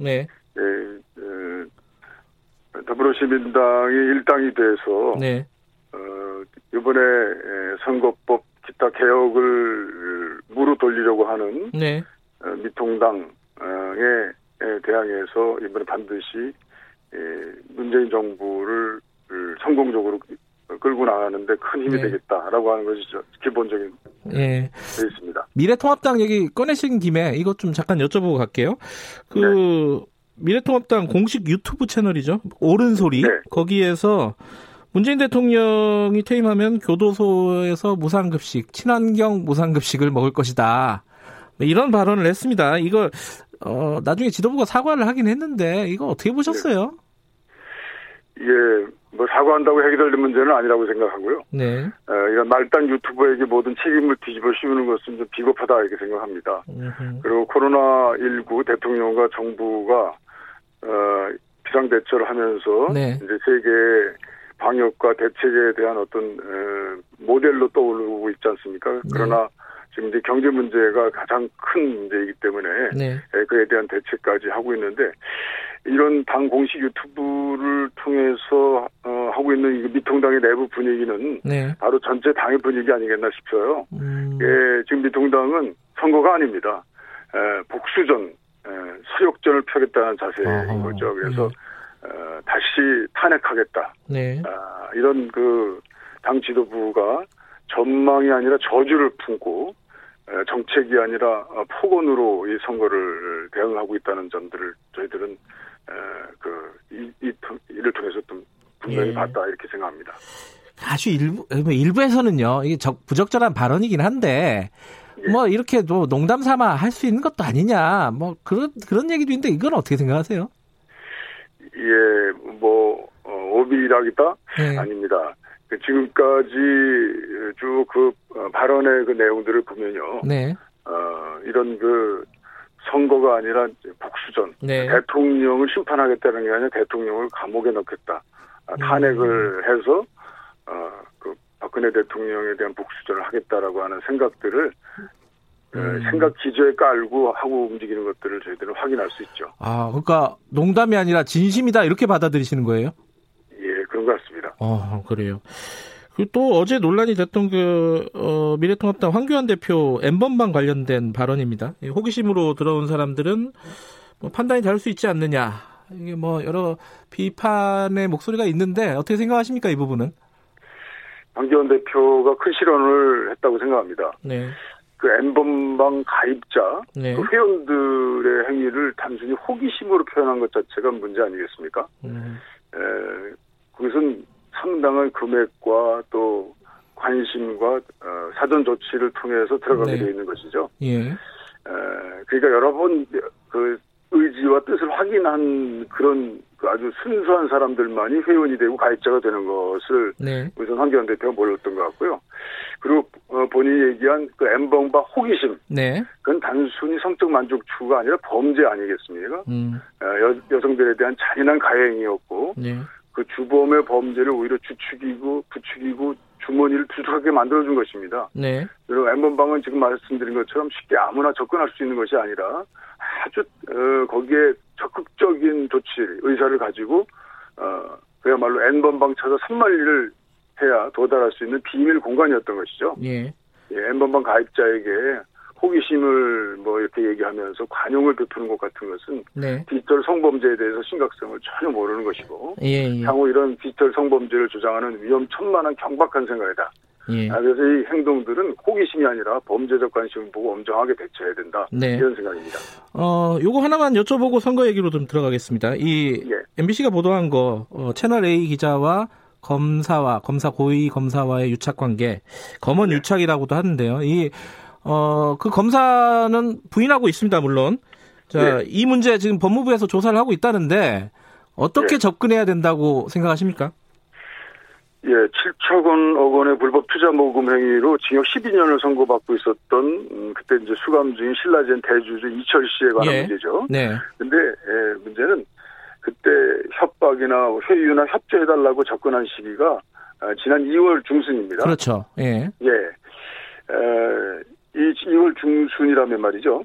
네. 예, 예, 더불어시민당이 일당이 돼서 네. 어, 이번에 선거법 기타 개혁을 무로 돌리려고 하는 네. 어, 미통당에 대항해서 이번에 반드시 예, 문재인 정부를 성공적으로 끌고 나가는데 큰 힘이 네. 되겠다라고 하는 것이 기본적인 예. 되 있습니다. 미래통합당 얘기 꺼내신 김에 이것 좀 잠깐 여쭤보고 갈게요. 그 네. 미래통합당 공식 유튜브 채널이죠. 옳은 소리. 네. 거기에서 문재인 대통령이 퇴임하면 교도소에서 무상급식, 친환경 무상급식을 먹을 것이다. 이런 발언을 했습니다. 이거 어, 나중에 지도부가 사과를 하긴 했는데 이거 어떻게 보셨어요? 네. 예, 뭐 사과한다고 해결될 문제는 아니라고 생각하고요. 네. 어, 이런 말단 유튜버에게 모든 책임을 뒤집어 씌우는 것은 좀 비겁하다 이렇게 생각합니다. 음흠. 그리고 코로나 19 대통령과 정부가 어, 비상 대처를 하면서 네. 이제 세계 방역과 대책에 대한 어떤 에, 모델로 떠오르고 있지 않습니까? 네. 그러나 지금 이제 경제 문제가 가장 큰 문제이기 때문에 네. 에, 그에 대한 대책까지 하고 있는데 이런 당 공식 유튜브를 통해서 어, 하고 있는 미통당의 내부 분위기는 네. 바로 전체 당의 분위기 아니겠나 싶어요. 음. 예, 지금 미통당은 선거가 아닙니다. 에, 복수전 서욕전을 펴겠다는 자세인 아하, 거죠. 그래서 네. 어, 다시 탄핵하겠다. 네. 아, 이런 그 당 지도부가 전망이 아니라 저주를 품고 정책이 아니라 폭언으로 이 선거를 대응하고 있다는 점들을 저희들은 그 이, 이, 이를 통해서 좀 분명히 예. 봤다 이렇게 생각합니다. 아주 일부 일부에서는요 이게 적, 부적절한 발언이긴 한데 예. 뭐 이렇게 또 농담 삼아 할 수 있는 것도 아니냐 뭐 그런 그런 얘기도 있는데 이건 어떻게 생각하세요? 예, 뭐 어, 오비라기다 네. 아닙니다. 그 지금까지 쭉 그 발언의 그 내용들을 보면요. 네. 어, 이런 그 선거가 아니라 복수전. 네. 대통령을 심판하겠다는 게 아니라 대통령을 감옥에 넣겠다. 아, 탄핵을 음. 해서 어, 그 박근혜 대통령에 대한 복수전을 하겠다라고 하는 생각들을 음. 생각 기조에 깔고 하고 움직이는 것들을 저희들은 확인할 수 있죠. 아, 그러니까 농담이 아니라 진심이다 이렇게 받아들이시는 거예요? 예, 그런 것 같습니다. 아, 그래요. 그리고 또 어제 논란이 됐던 그 어, 미래통합당 황교안 대표 엠번방 관련된 발언입니다. 호기심으로 들어온 사람들은 뭐 판단이 다를 수 있지 않느냐. 이게 뭐 여러 비판의 목소리가 있는데 어떻게 생각하십니까 이 부분은? 황교안 대표가 큰 실언을 했다고 생각합니다. 네. 그 엠번방 가입자 네. 그 회원들의 행위를 단순히 호기심으로 표현한 것 자체가 문제 아니겠습니까? 음. 에, 그것은 상당한 금액과 또 관심과 어, 사전 조치를 통해서 들어가게 네. 되어 있는 것이죠. 예. 에, 그러니까 여러 번 그 의지와 뜻을 확인한 그런 그 아주 순수한 사람들만이 회원이 되고 가입자가 되는 것을 네. 우선 황교안 대표가 몰랐던 것 같고요. 그리고 어, 본인이 얘기한 그 엠벙바 호기심, 네. 그건 단순히 성적 만족 추구가 아니라 범죄 아니겠습니까? 음. 어, 여, 여성들에 대한 잔인한 가행이었고 네. 그 주범의 범죄를 오히려 주축이고 부추기고 주머니를 두둑하게 만들어준 것입니다. 네. 그리고 엠번방은 지금 말씀드린 것처럼 쉽게 아무나 접근할 수 있는 것이 아니라 아주 어, 거기에 적극적인 조치 의사를 가지고 어, 그야말로 N번방 찾아 산만리를 해야 도달할 수 있는 비밀 공간이었던 것이죠. 예. 예 N번방 가입자에게 호기심을 뭐 이렇게 얘기하면서 관용을 베푸는 것 같은 것은 네. 디지털 성범죄에 대해서 심각성을 전혀 모르는 것이고 예, 예. 향후 이런 디지털 성범죄를 주장하는 위험천만한 경박한 생각이다. 예. 아, 그래서 이 행동들은 호기심이 아니라 범죄적 관심을 보고 엄정하게 대처해야 된다. 네. 이런 생각입니다. 어, 요거 하나만 여쭤보고 선거 얘기로 좀 들어가겠습니다. 이 예. MBC가 보도한 거 어, 채널 A 기자와 검사와 검사 고위 검사와의 유착 관계 검언 예. 유착이라고도 하는데요. 이 어, 그 검사는 부인하고 있습니다, 물론. 자, 예. 이 문제 지금 법무부에서 조사를 하고 있다는데 어떻게 예. 접근해야 된다고 생각하십니까? 예, 7천 억 원의 불법 투자 모금 행위로 징역 12년을 선고받고 있었던 음, 그때 이제 수감 중인 신라젠 대주주 이철 씨에 관한 예. 문제죠. 네. 근데 예, 문제는 그때 협박이나 회유나 협조해달라고 접근한 시기가 아, 지난 2월 중순입니다. 그렇죠. 예. 예. 에, 이 2월 중순이라면 말이죠.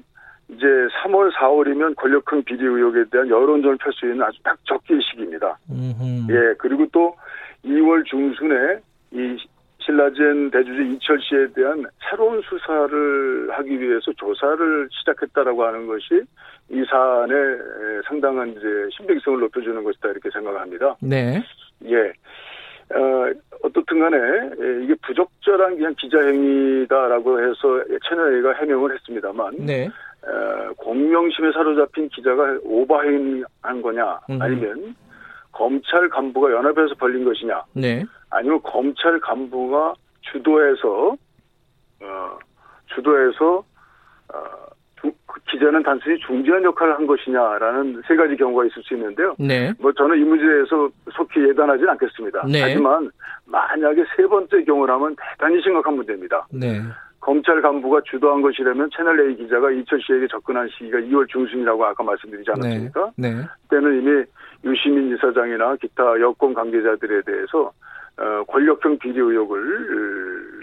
이제 3월, 4월이면 권력형 비리 의혹에 대한 여론전을 펼 수 있는 아주 딱 적기의 시기입니다. 음흠. 예, 그리고 또 2월 중순에 이 신라젠 대주주 이철 씨에 대한 새로운 수사를 하기 위해서 조사를 시작했다라고 하는 것이 이 사안의 상당한 이제 신빙성을 높여주는 것이다 이렇게 생각합니다. 네. 예. 어, 어떻든 간에 예, 이게 부적절한 그냥 기자행위다라고 해서 채널A가 해명을 했습니다만 네. 어, 공명심에 사로잡힌 기자가 오버행한 거냐 아니면 검찰 간부가 연합해서 벌린 것이냐, 네. 아니면 검찰 간부가 주도해서 어, 주도해서 어, 그 기자는 단순히 중재한 역할을 한 것이냐라는 세 가지 경우가 있을 수 있는데요. 네. 뭐 저는 이 문제에서 속히 예단하지는 않겠습니다. 네. 하지만 만약에 세 번째 경우라면 대단히 심각한 문제입니다. 네. 검찰 간부가 주도한 것이라면 채널 A 기자가 이철 씨에게 접근한 시기가 2월 중순이라고 아까 말씀드리지 않았습니까? 네. 네. 그때는 이미 유시민 이사장이나 기타 여권 관계자들에 대해서 어, 권력형 비리 의혹을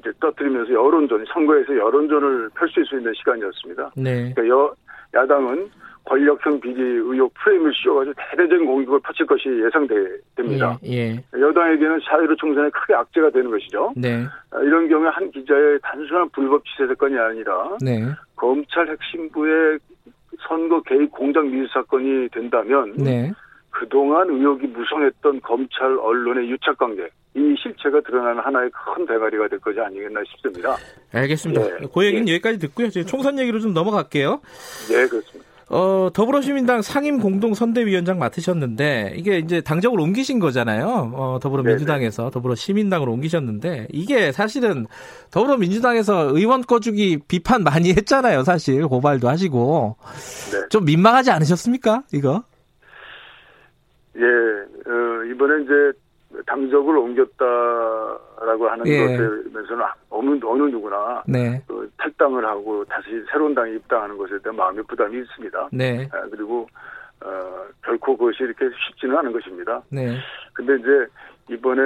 이제 떠뜨리면서 여론전, 선거에서 여론전을 펼칠 수 있는 시간이었습니다. 네. 그러니까 여, 야당은 권력형 비리 의혹 프레임을 씌워가지고 대대적인 공격을 펼칠 것이 예상됩니다. 예, 예. 여당에게는 사회로 총선에 크게 악재가 되는 것이죠. 네. 아, 이런 경우에 한 기자의 단순한 불법 취재 사건이 아니라 네. 검찰 핵심부의 선거 개입 공작 미수 사건이 된다면 네. 그동안 의혹이 무성했던 검찰 언론의 유착 관계 이 실체가 드러나는 하나의 큰 대가리가 될 것이 아니겠나 싶습니다. 알겠습니다. 네. 그 얘기는 네. 여기까지 듣고요. 총선 얘기로 좀 넘어갈게요. 네, 그렇습니다. 어, 더불어시민당 상임 공동 선대위원장 맡으셨는데 이게 이제 당적을 옮기신 거잖아요. 어, 더불어민주당에서 네네. 더불어시민당으로 옮기셨는데 이게 사실은 더불어민주당에서 의원 꺼주기 비판 많이 했잖아요. 사실 고발도 하시고 네. 좀 민망하지 않으셨습니까? 이거? 예, 어, 이번에 이제 당적을 옮겼다라고 하는 예. 것에 대해서는 어느, 어느 누구나 네. 그 탈당을 하고 다시 새로운 당에 입당하는 것에 대한 마음의 부담이 있습니다. 네. 아, 그리고 어, 결코 그것이 이렇게 쉽지는 않은 것입니다. 네. 근데 이제 이번에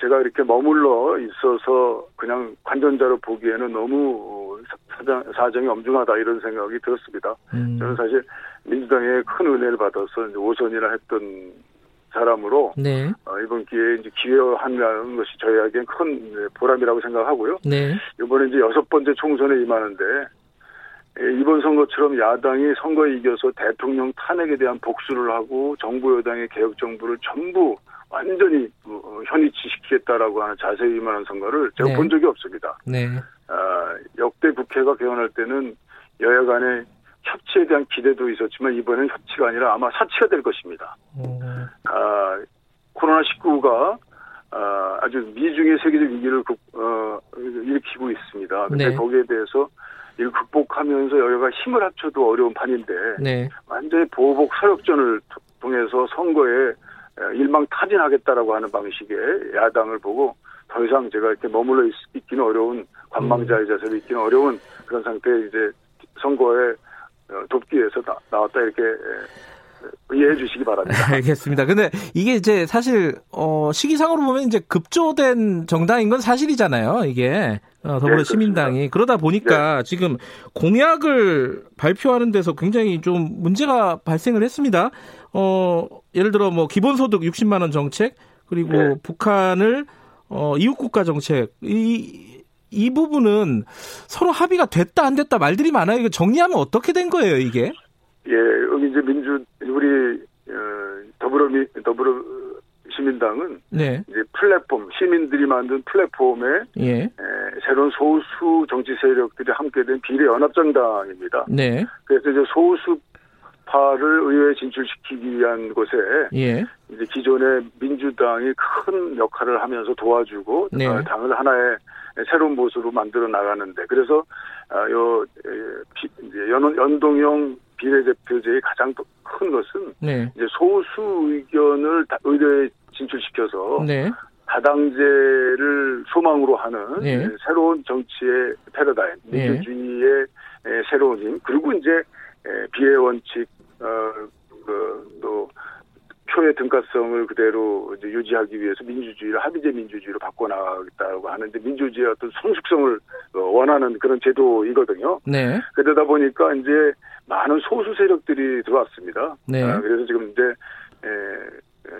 제가 이렇게 머물러 있어서 그냥 관전자로 보기에는 너무 사정, 사정이 엄중하다 이런 생각이 들었습니다. 음. 저는 사실 민주당의 큰 은혜를 받아서 오선이라 했던 사람으로 네. 어, 이번 기회에 이제 기회한다는 것이 저희에겐 큰 보람이라고 생각하고요. 네. 이번에 이제 여섯 번째 총선에 임하는데 이번 선거처럼 야당이 선거에 이겨서 대통령 탄핵에 대한 복수를 하고 정부 여당의 개혁 정부를 전부 완전히 어, 현위치시키겠다라고 하는 자세히 임하는 선거를 제가 네. 본 적이 없습니다. 네. 아, 역대 국회가 개헌할 때는 여야 간의 협치에 대한 기대도 있었지만 이번엔 협치가 아니라 아마 사치가 될 것입니다. 음. 아, 코로나19가 아, 아주 미중의 세계적 위기를 극, 어, 일으키고 있습니다. 근데 네. 거기에 대해서 이를 극복하면서 여야가 힘을 합쳐도 어려운 판인데 네. 완전히 보복 서역전을 통해서 선거에 일망타진하겠다라고 하는 방식의 야당을 보고 더 이상 제가 이렇게 머물러 있, 기는 어려운 관망자의 자세로 있기는 어려운 그런 상태에 이제 선거에 어, 돕기 위해서 나, 나왔다 이렇게 이해해 주시기 바랍니다. 알겠습니다. 근데 이게 이제 사실 어 시기상으로 보면 이제 급조된 정당인 건 사실이잖아요. 이게 어, 더불어시민당이 네, 그러다 보니까 네. 지금 공약을 발표하는 데서 굉장히 좀 문제가 발생을 했습니다. 어 예를 들어 뭐 기본소득 60만 원 정책 그리고 네. 북한을 어 이웃 국가 정책 이 이 부분은 서로 합의가 됐다 안 됐다 말들이 많아요. 이거 정리하면 어떻게 된 거예요, 이게? 예, 여기 이제 민주 우리 어, 더불어 미, 더불어 시민당은 네. 이제 플랫폼 시민들이 만든 플랫폼에 예. 에, 새로운 소수 정치 세력들이 함께된 비례 연합정당입니다. 네. 그래서 이제 소수 파를 의회에 진출시키기 위한 곳에 예. 이제 기존의 민주당이 큰 역할을 하면서 도와주고 네. 어, 당을 하나의 새로운 모습으로 만들어 나가는데 그래서 아, 요 연, 연동형 비례대표제의 가장 큰 것은 네. 이제 소수 의견을 의뢰에 진출시켜서 네. 다당제를 소망으로 하는 네. 새로운 정치의 패러다임, 네. 민주주의의 새로운 힘, 그리고 이제 비례 원칙, 어, 그, 또 표의 등가성을 그대로 이제 유지하기 위해서 민주주의를 합의제 민주주의로 바꿔나가겠다고 하는데 민주주의의 어떤 성숙성을 어, 원하는 그런 제도이거든요. 네. 그러다 보니까 이제 많은 소수 세력들이 들어왔습니다. 네. 아, 그래서 지금 이제 에,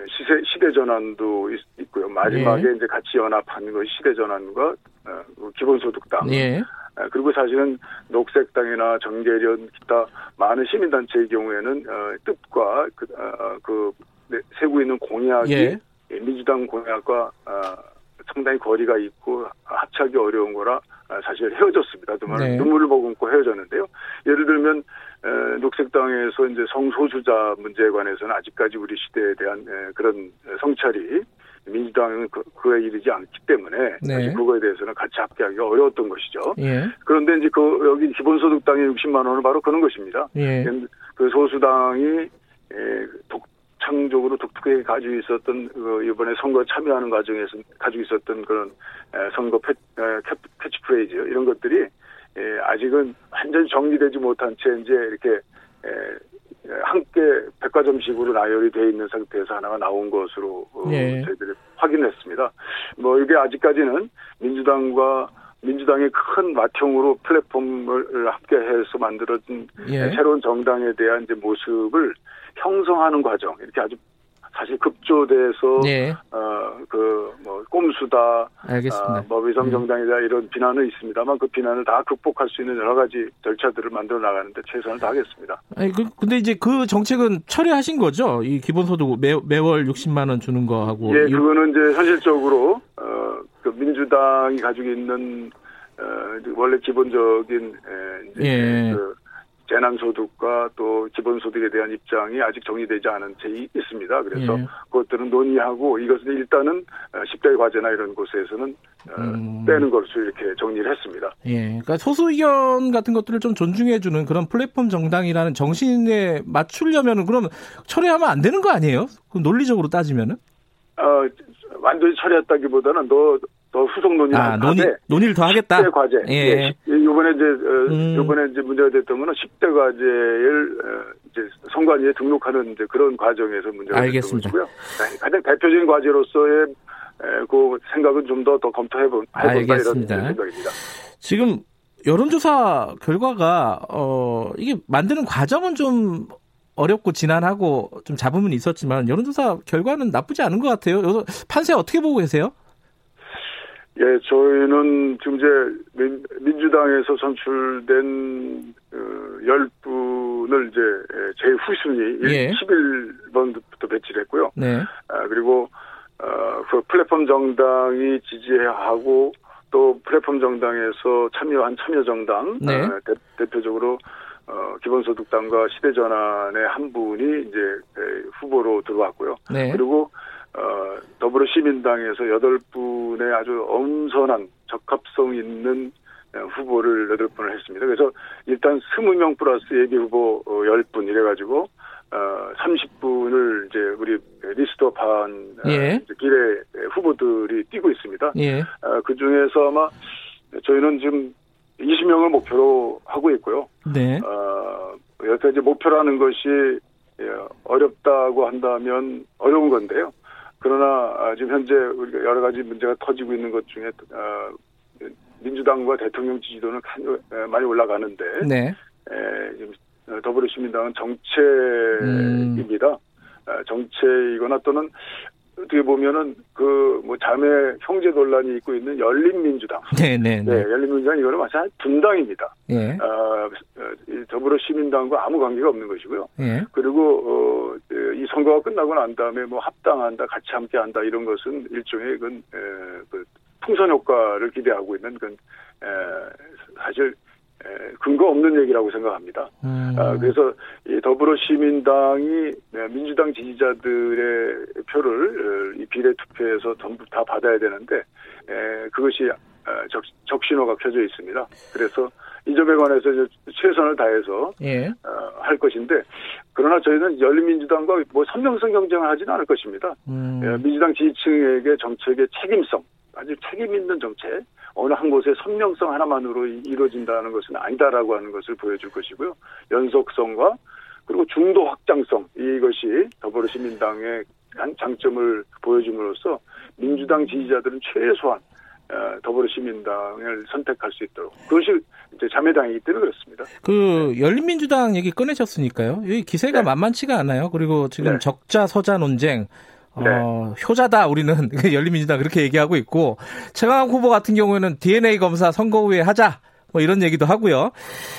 시세, 시대 전환도 있, 고요 마지막에 네. 이제 같이 연합한 것이 시대 전환과 어, 그 기본소득당. 네. 아, 그리고 사실은 녹색당이나 정계련 기타 많은 시민단체의 경우에는 어, 뜻과 그, 어, 그 네, 세고 있는 공약이 예. 민주당 공약과 어, 상당히 거리가 있고 합치하기 어려운 거라 아, 사실 헤어졌습니다. 정말 네. 눈물을 머금고 헤어졌는데요. 예를 들면 에, 녹색당에서 이제 성소수자 문제에 관해서는 아직까지 우리 시대에 대한 에, 그런 성찰이 민주당은 그, 그에 이르지 않기 때문에 네. 그거에 대해서는 같이 함께하기가 어려웠던 것이죠. 예. 그런데 이제 그 여기 기본소득당의 60만 원은 바로 그런 것입니다. 예. 그 소수당이 에, 독, 창적으로 독특하게 가지고 있었던 그 이번에 선거 참여하는 과정에서 가지고 있었던 그런 선거 패, 캐치프레이즈 이런 것들이 아직은 완전히 정리되지 못한 채 이제 이렇게 함께 백화점식으로 나열이 돼 있는 상태에서 하나가 나온 것으로 네. 저희들이 확인했습니다. 뭐 이게 아직까지는 민주당과 민주당의 큰 맏형으로 플랫폼을 함께해서 만들어진 예. 새로운 정당에 대한 이제 모습을 형성하는 과정 이렇게 아주 사실 급조돼서 네. 어그 뭐 꼼수다 알겠습니다. 어, 뭐 위성 정당이다 네. 이런 비난은 있습니다만 그 비난을 다 극복할 수 있는 여러 가지 절차들을 만들어 나가는데 최선을 다하겠습니다. 아니 그 근데 이제 그 정책은 처리하신 거죠? 이 기본소득 매, 매월 60만 원 주는 거 하고 예, 그거는 이제 현실적으로 어그 민주당이 가지고 있는 어 원래 기본적인 에, 이제 예. 그 재난소득과 또 기본소득에 대한 입장이 아직 정리되지 않은 채 있습니다. 그래서 예. 그것들은 논의하고 이것은 일단은 10대 어, 과제나 이런 곳에서는 어, 음. 빼는 것으로 이렇게 정리를 했습니다. 예. 그러니까 소수 의견 같은 것들을 좀 존중해주는 그런 플랫폼 정당이라는 정신에 맞추려면은 그럼 철회하면 안 되는 거 아니에요? 그 논리적으로 따지면은? 어, 완전히 철회했다기보다는 더 더 후속 논의를 아, 논의, 논의를 더 하겠다. 10대 과제. 예. 예. 이번에 이제 어, 음. 이번에 이제 문제가 됐던 거는 10대 과제를 어, 이제 선관위에 등록하는 이제 그런 과정에서 문제가 알겠습니다. 됐던 거고요. 네, 가장 대표적인 과제로서의 그 생각은 좀더더 검토해 본 알겠습니다. 이런 생각입니다. 지금 여론조사 결과가 어 이게 만드는 과정은 좀 어렵고 지난하고 좀 잡음은 있었지만 여론조사 결과는 나쁘지 않은 것 같아요. 판세 어떻게 보고 계세요? 예, 저희는 지금 이제 민주당에서 선출된 어, 10분을 이제 제 후순위 예. 11번부터 배치를 했고요. 네. 아, 그리고 어, 그 플랫폼 정당이 지지하고 또 플랫폼 정당에서 참여한 참여정당 네. 어, 대, 표적으로 어, 기본소득당과 시대전환의 한 분이 이제 후보로 들어왔고요. 네. 그리고 어, 더불어시민당에서 여덟 분의 아주 엄선한 적합성 있는 어, 후보를 여덟 분을 했습니다. 그래서 일단 스무 명 플러스 예비 후보 어, 열분 이래가지고 어, 30분을 이제 우리 리스트업한 예. 길에 후보들이 뛰고 있습니다. 예. 어, 그 중에서 아마 저희는 지금 20명을 목표로 하고 있고요. 네. 어, 여태까지 목표라는 것이 예, 어렵다고 한다면 어려운 건데요. 그러나 지금 현재 우리가 여러 가지 문제가 터지고 있는 것 중에 어, 민주당과 대통령 지지도는 많이 올라가는데 네. 지금 더불어시민당은 정체입니다. 음. 정체이거나 또는 어떻게 보면은 그 뭐 자매 형제 논란이 있고 있는 열린민주당. 네네. 네, 네, 열린민주당 이거는 마찬가지 분당입니다. 예. 어, 더불어 시민당과 아무 관계가 없는 것이고요. 예. 그리고 어, 이 선거가 끝나고 난 다음에 뭐 합당한다, 같이 함께한다 이런 것은 일종의 그건 에, 그 풍선 효과를 기대하고 있는 그 에, 사실 근거 없는 얘기라고 생각합니다. 음. 아, 그래서 이 더불어시민당이 네, 민주당 지지자들의 표를 어, 이 비례 투표에서 전부 다 받아야 되는데 에, 그것이 어, 적, 적신호가 켜져 있습니다. 그래서 이 점에 관해서 최선을 다해서 예. 어, 할 것인데 그러나 저희는 열린민주당과 뭐 선명성 경쟁을 하지는 않을 것입니다. 음. 예, 민주당 지지층에게 정책의 책임성 아주 책임 있는 정책 어느 한 곳의 선명성 하나만으로 이루어진다는 것은 아니다라고 하는 것을 보여줄 것이고요. 연속성과 그리고 중도 확장성 이것이 더불어시민당의 한 장점을 보여줌으로써 민주당 지지자들은 최소한 어, 더불어시민당을 선택할 수 있도록 그것이 이제 자매당이기 때문에 그렇습니다. 그 열린민주당 얘기 꺼내셨으니까요. 이 기세가 네. 만만치가 않아요. 그리고 지금 네. 적자 서자 논쟁 네. 어, 효자다 우리는 열린민주당 그렇게 얘기하고 있고 최강욱 후보 같은 경우에는 DNA 검사 선거 후에 하자 뭐 이런 얘기도 하고요.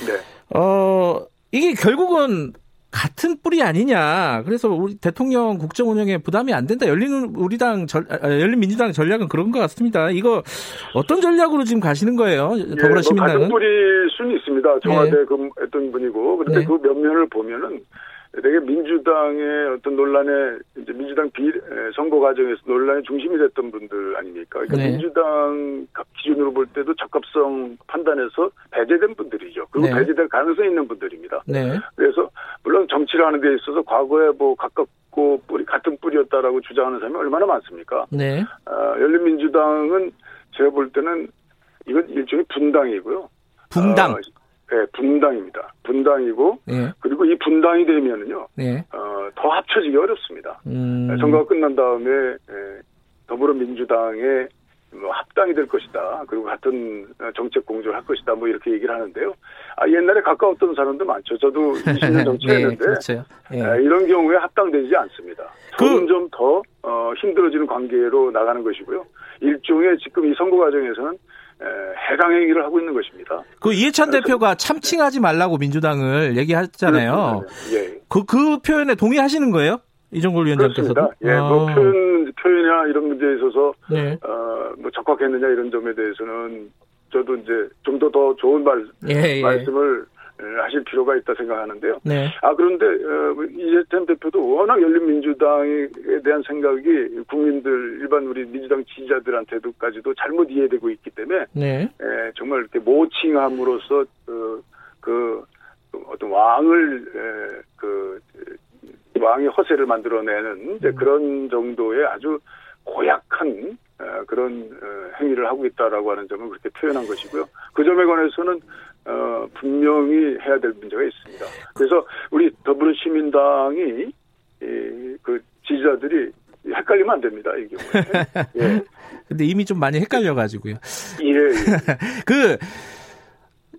네. 어 이게 결국은 같은 뿌리 아니냐. 그래서 우리 대통령 국정 운영에 부담이 안 된다. 열린 우리당 전, 아, 열린 민주당 전략은 그런 것 같습니다. 이거 어떤 전략으로 지금 가시는 거예요? 더불어시민당은? 예, 뭐 같은 뿌리일 수는 있습니다. 청와대 네. 근무했던 분이고 그런데 네. 그 면면을 보면은 되게 민주당의 어떤 논란에 이제 민주당 비 선거 과정에서 논란의 중심이 됐던 분들 아닙니까? 그러니까 네. 민주당 기준으로 볼 때도 적합성 판단해서 배제된 분들이죠. 그리고 네. 배제될 가능성이 있는 분들입니다. 네. 그래서 물론 정치를 하는 데 있어서 과거에 뭐 가깝고 뿌리 같은 뿌리였다라고 주장하는 사람이 얼마나 많습니까? 네. 어, 열린민주당은 제가 볼 때는 이건 일종의 분당이고요. 분당. 어, 네, 분당입니다. 분당이고 네. 그리고 이 분당이 되면은요 네. 어, 더 합쳐지기 어렵습니다. 음. 네, 선거가 끝난 다음에 예, 더불어민주당의 뭐 합당이 될 것이다. 그리고 같은 정책 공조를 할 것이다. 뭐 이렇게 얘기를 하는데요. 아, 옛날에 가까웠던 사람도 많죠. 저도 20년 정치했는데 네, 그렇죠. 네. 이런 경우에 합당되지 않습니다. 그... 점점 더 어, 힘들어지는 관계로 나가는 것이고요. 일종의 지금 이 선거 과정에서는 해당 행위를 하고 있는 것입니다. 그 이해찬 대표가 참칭하지 말라고 민주당을 얘기했잖아요. 예. 그, 그 표현에 동의하시는 거예요? 이종걸 위원장께서도? 예, 아. 뭐 표현, 표현이나 이런 문제에 있어서, 네. 어, 뭐 적합했느냐 이런 점에 대해서는 저도 이제 좀 더더 좋은 말, 예, 예. 말씀을 하실 필요가 있다 생각하는데요. 네. 아 그런데 어, 뭐 이재찬 대표도 워낙 열린민주당에 대한 생각이 국민들 일반 우리 민주당 지지자들한테도까지도 잘못 이해되고 있기 때문에 네. 에, 정말 이렇게 모칭함으로써 어, 그 어떤 왕을 에, 그 왕의 허세를 만들어내는 음. 그런 정도의 아주 고약한 어, 그 그런 행위를 하고 있다라고 하는 점을 그렇게 표현한 것이고요. 그 점에 관해서는 어, 분명히 해야 될 문제가 있습니다. 그래서 우리 더불어시민당이 이, 그 지지자들이 헷갈리면 안 됩니다, 이 경우에. 예. 근데 이미 좀 많이 헷갈려가지고요. 예. 예. 그,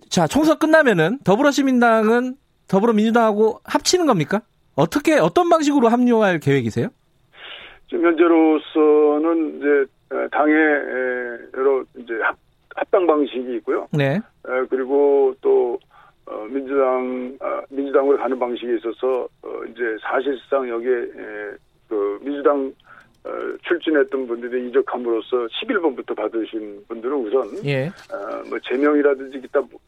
자, 총선 끝나면은 더불어시민당은 더불어민주당하고 합치는 겁니까? 어떻게, 어떤 방식으로 합류할 계획이세요? 지금 현재로서는 이제 당의 여러 이제 합, 합당 방식이 있고요. 네. 그리고 또 어, 민주당 아, 민주당으로 가는 방식에 있어서 어, 이제 사실상 여기에 그 민주당 어, 출진했던 분들이 이적함으로써 11번부터 받으신 분들은 우선 예. 어, 뭐 제명이라든지 기타 뭐,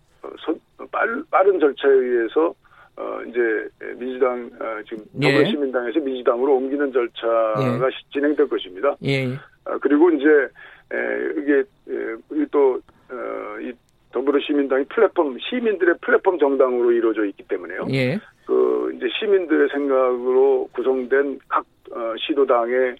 빠른, 절차에 의해서 어, 이제 민주당 어, 지금 예. 더불어시민당에서 민주당으로 옮기는 절차가 예. 진행될 것입니다. 예. 어, 그리고 이제 에, 이게 에, 또 어, 이 더불어시민당이 플랫폼 시민들의 플랫폼 정당으로 이루어져 있기 때문에요. 예. 그 이제 시민들의 생각으로 구성된 각 어, 시도당의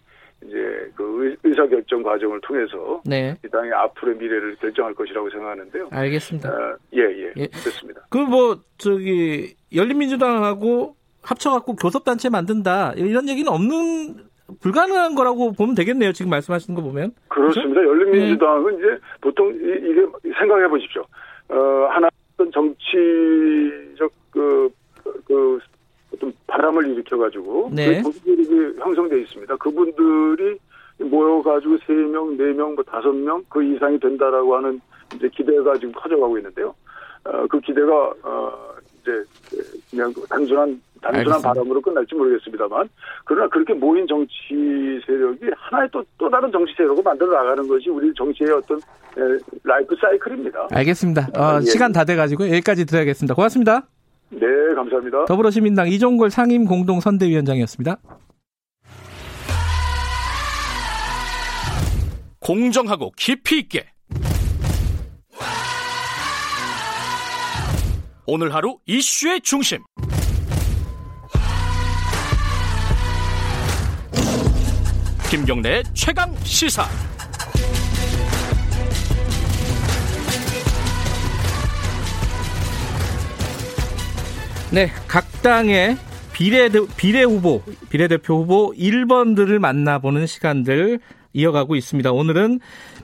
이제 그 의사 결정 과정을 통해서 네. 이 당의 앞으로의 미래를 결정할 것이라고 생각하는데요. 알겠습니다. 어, 예, 예, 예. 됐습니다. 그 뭐 저기 열린민주당하고 합쳐갖고 교섭단체 만든다 이런 얘기는 없는 불가능한 거라고 보면 되겠네요. 지금 말씀하시는 거 보면. 그렇습니다. 그렇죠? 열린민주당은 네. 이제 보통 이 게 생각해 보십시오. 어, 하나 어떤 정치적 그, 그 어떤 바람을 일으켜 가지고 네. 그분들이 형성돼 있습니다. 그분들이 모여 가지고 세 명, 네 명, 뭐 다섯 명 그 이상이 된다라고 하는 이제 기대가 지금 커져가고 있는데요. 어, 그 기대가 어, 이제 그냥 단순한 단순한 알겠습니다. 바람으로 끝날지 모르겠습니다만 그러나 그렇게 모인 정치 세력이 하나의 또, 또 다른 정치 세력을 만들어 나가는 것이 우리 정치의 어떤 에, 라이프 사이클입니다. 알겠습니다. 어, 예. 시간 다 돼가지고 여기까지 드려야겠습니다. 고맙습니다. 네, 감사합니다. 더불어시민당 이종골 상임 공동 선대위원장이었습니다. 공정하고 깊이 있게 오늘 하루 이슈의 중심 김경래 최강 시사 네, 각 당의 비례, 비례 후보, 비례대표 후보 1번들을 만나보는 시간들 이어가고 있습니다. 오늘은